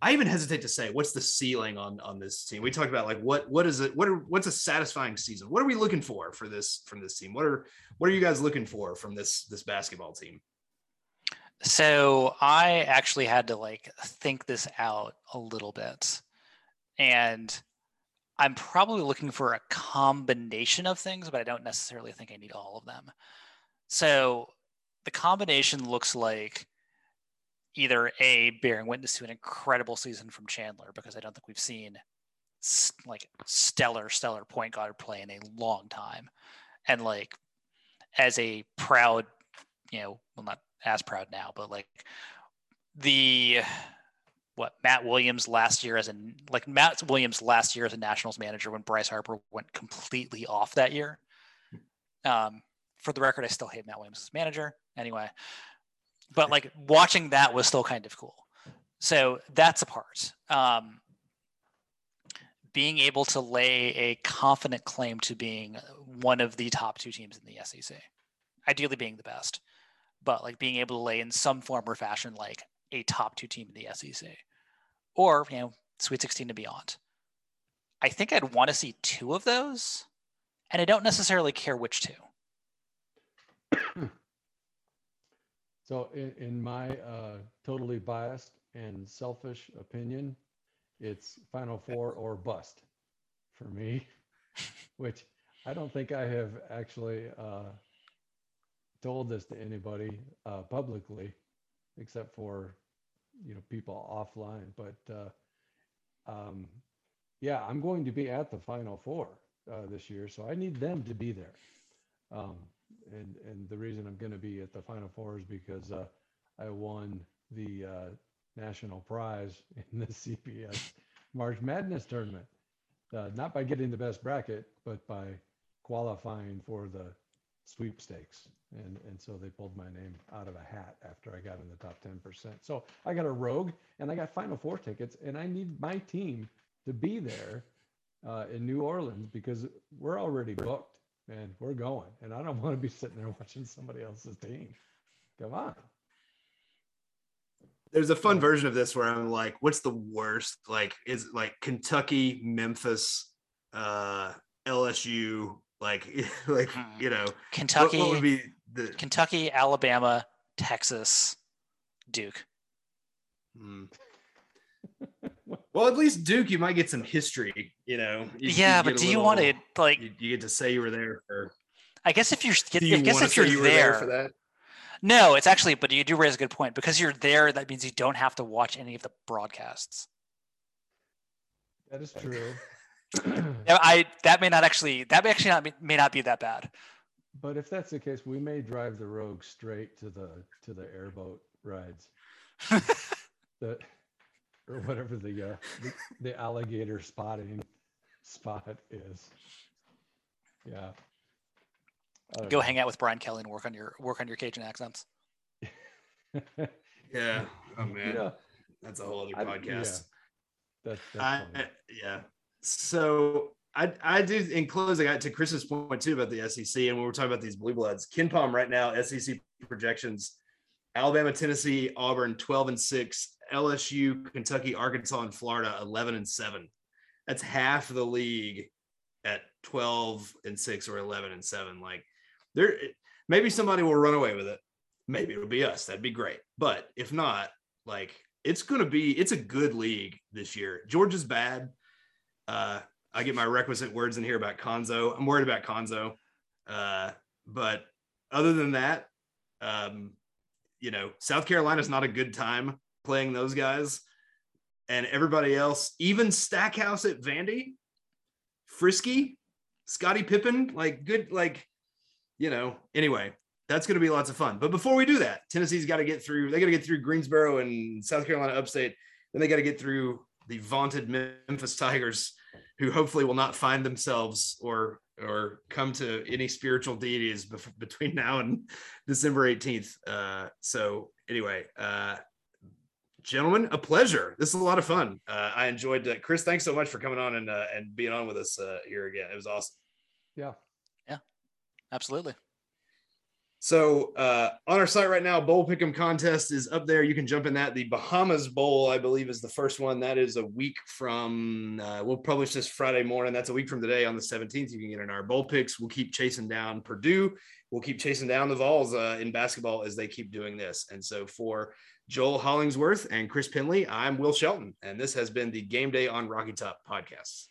I even hesitate to say what's the ceiling on on this team. We talked about like what what is it? What are what's a satisfying season? What are we looking for for this from this team? What are what are you guys looking for from this this basketball team? So I actually had to like think this out a little bit, and I'm probably looking for a combination of things, but I don't necessarily think I need all of them. So the combination looks like either a bearing witness to an incredible season from Chandler because I don't think we've seen like stellar stellar point guard play in a long time, and like as a proud, you know, well not as proud now, but like the what Matt Williams last year as a like Matt Williams last year as a Nationals manager when Bryce Harper went completely off that year. Um, for the record, I still hate Matt Williams as manager anyway, but like watching that was still kind of cool. So that's a part. Um, being able to lay a confident claim to being one of the top two teams in the SEC, ideally being the best, but like being able to lay in some form or fashion like a top two team in the SEC, or you know Sweet 16 to beyond. I think I'd want to see two of those, and I don't necessarily care which two. So in, in my uh, totally biased and selfish opinion, it's Final Four or bust for me, [laughs] which I don't think I have actually uh, told this to anybody uh, publicly, except for you know people offline. But uh, um, yeah, I'm going to be at the Final Four uh, this year, so I need them to be there. Um, and and the reason I'm going to be at the Final Four is because uh, I won the uh, national prize [laughs] in the CBS March Madness tournament, uh, not by getting the best bracket, but by qualifying for the sweepstakes. And and so they pulled my name out of a hat after I got in the top 10%. So I got a rogue and I got Final Four tickets, and I need my team to be there uh, in New Orleans because we're already booked man, we're going. And I don't [laughs] want to be sitting there watching somebody else's team. Come on. There's a fun version of this where I'm like, what's the worst? Like, is like Kentucky, Memphis, uh, LSU, like, [laughs] like hmm. you know, Kentucky what, what would be the Kentucky, Alabama, Texas, Duke. Hmm. Well, at least Duke, you might get some history. You know. You, yeah, you but do little, you want to like? You, you, get to say you were there for. I guess if you're, you I guess if you're you there, there, for that. No, it's actually, but you do raise a good point because you're there. That means you don't have to watch any of the broadcasts. That is true. [laughs] I that may not actually that may actually not be, may not be that bad. But if that's the case, we may drive the rogue straight to the to the airboat rides. [laughs] the [laughs] or whatever the, uh, the, the alligator spotting spot is. Yeah. Go know. hang out with Brian Kelly and work on your work on your Cajun accents. [laughs] yeah. Oh man. Yeah. That's a whole other podcast. I, yeah. That's, that's I, yeah. So I, I do in closing I, to Chris's point too about the SEC and when we're talking about these blue bloods, KenPom right now SEC projections Alabama, Tennessee, Auburn 12 and 6, LSU, Kentucky, Arkansas, and Florida 11 and 7. That's half the league at 12 and 6 or 11 and 7. Like there maybe somebody will run away with it. Maybe it'll be us. That'd be great. But if not, like it's going to be it's a good league this year. Georgia's bad. Uh I get my requisite words in here about Cuonzo. I'm worried about Cuonzo. Uh but other than that, um you know, South Carolina's not a good time playing those guys. And everybody else, even Stackhouse at Vandy, Frisky, Scotty Pippen, like good, like, you know, anyway, that's going to be lots of fun. But before we do that, Tennessee's got to get through, they got to get through Greensboro and South Carolina upstate. Then they got to get through the vaunted Memphis Tigers, who hopefully will not find themselves or or come to any spiritual deities bef- between [laughs] now and December 18th. Uh, so anyway, uh, gentlemen, a pleasure. This is a lot of fun. Uh, I enjoyed uh, Chris. Thanks so much for coming on and uh, and being on with us uh, here again. It was awesome. Yeah. Yeah. Absolutely. So uh, on our site right now, Bowl Pick'em contest is up there. You can jump in that. The Bahamas Bowl, I believe, is the first one. That is a week from. Uh, we'll publish this Friday morning. That's a week from today on the 17th. You can get in our bowl picks. We'll keep chasing down Purdue. We'll keep chasing down the Vols uh, in basketball as they keep doing this. And so for Joel Hollingsworth and Chris Penley, I'm Will Shelton, and this has been the Gameday on Rocky Top podcast.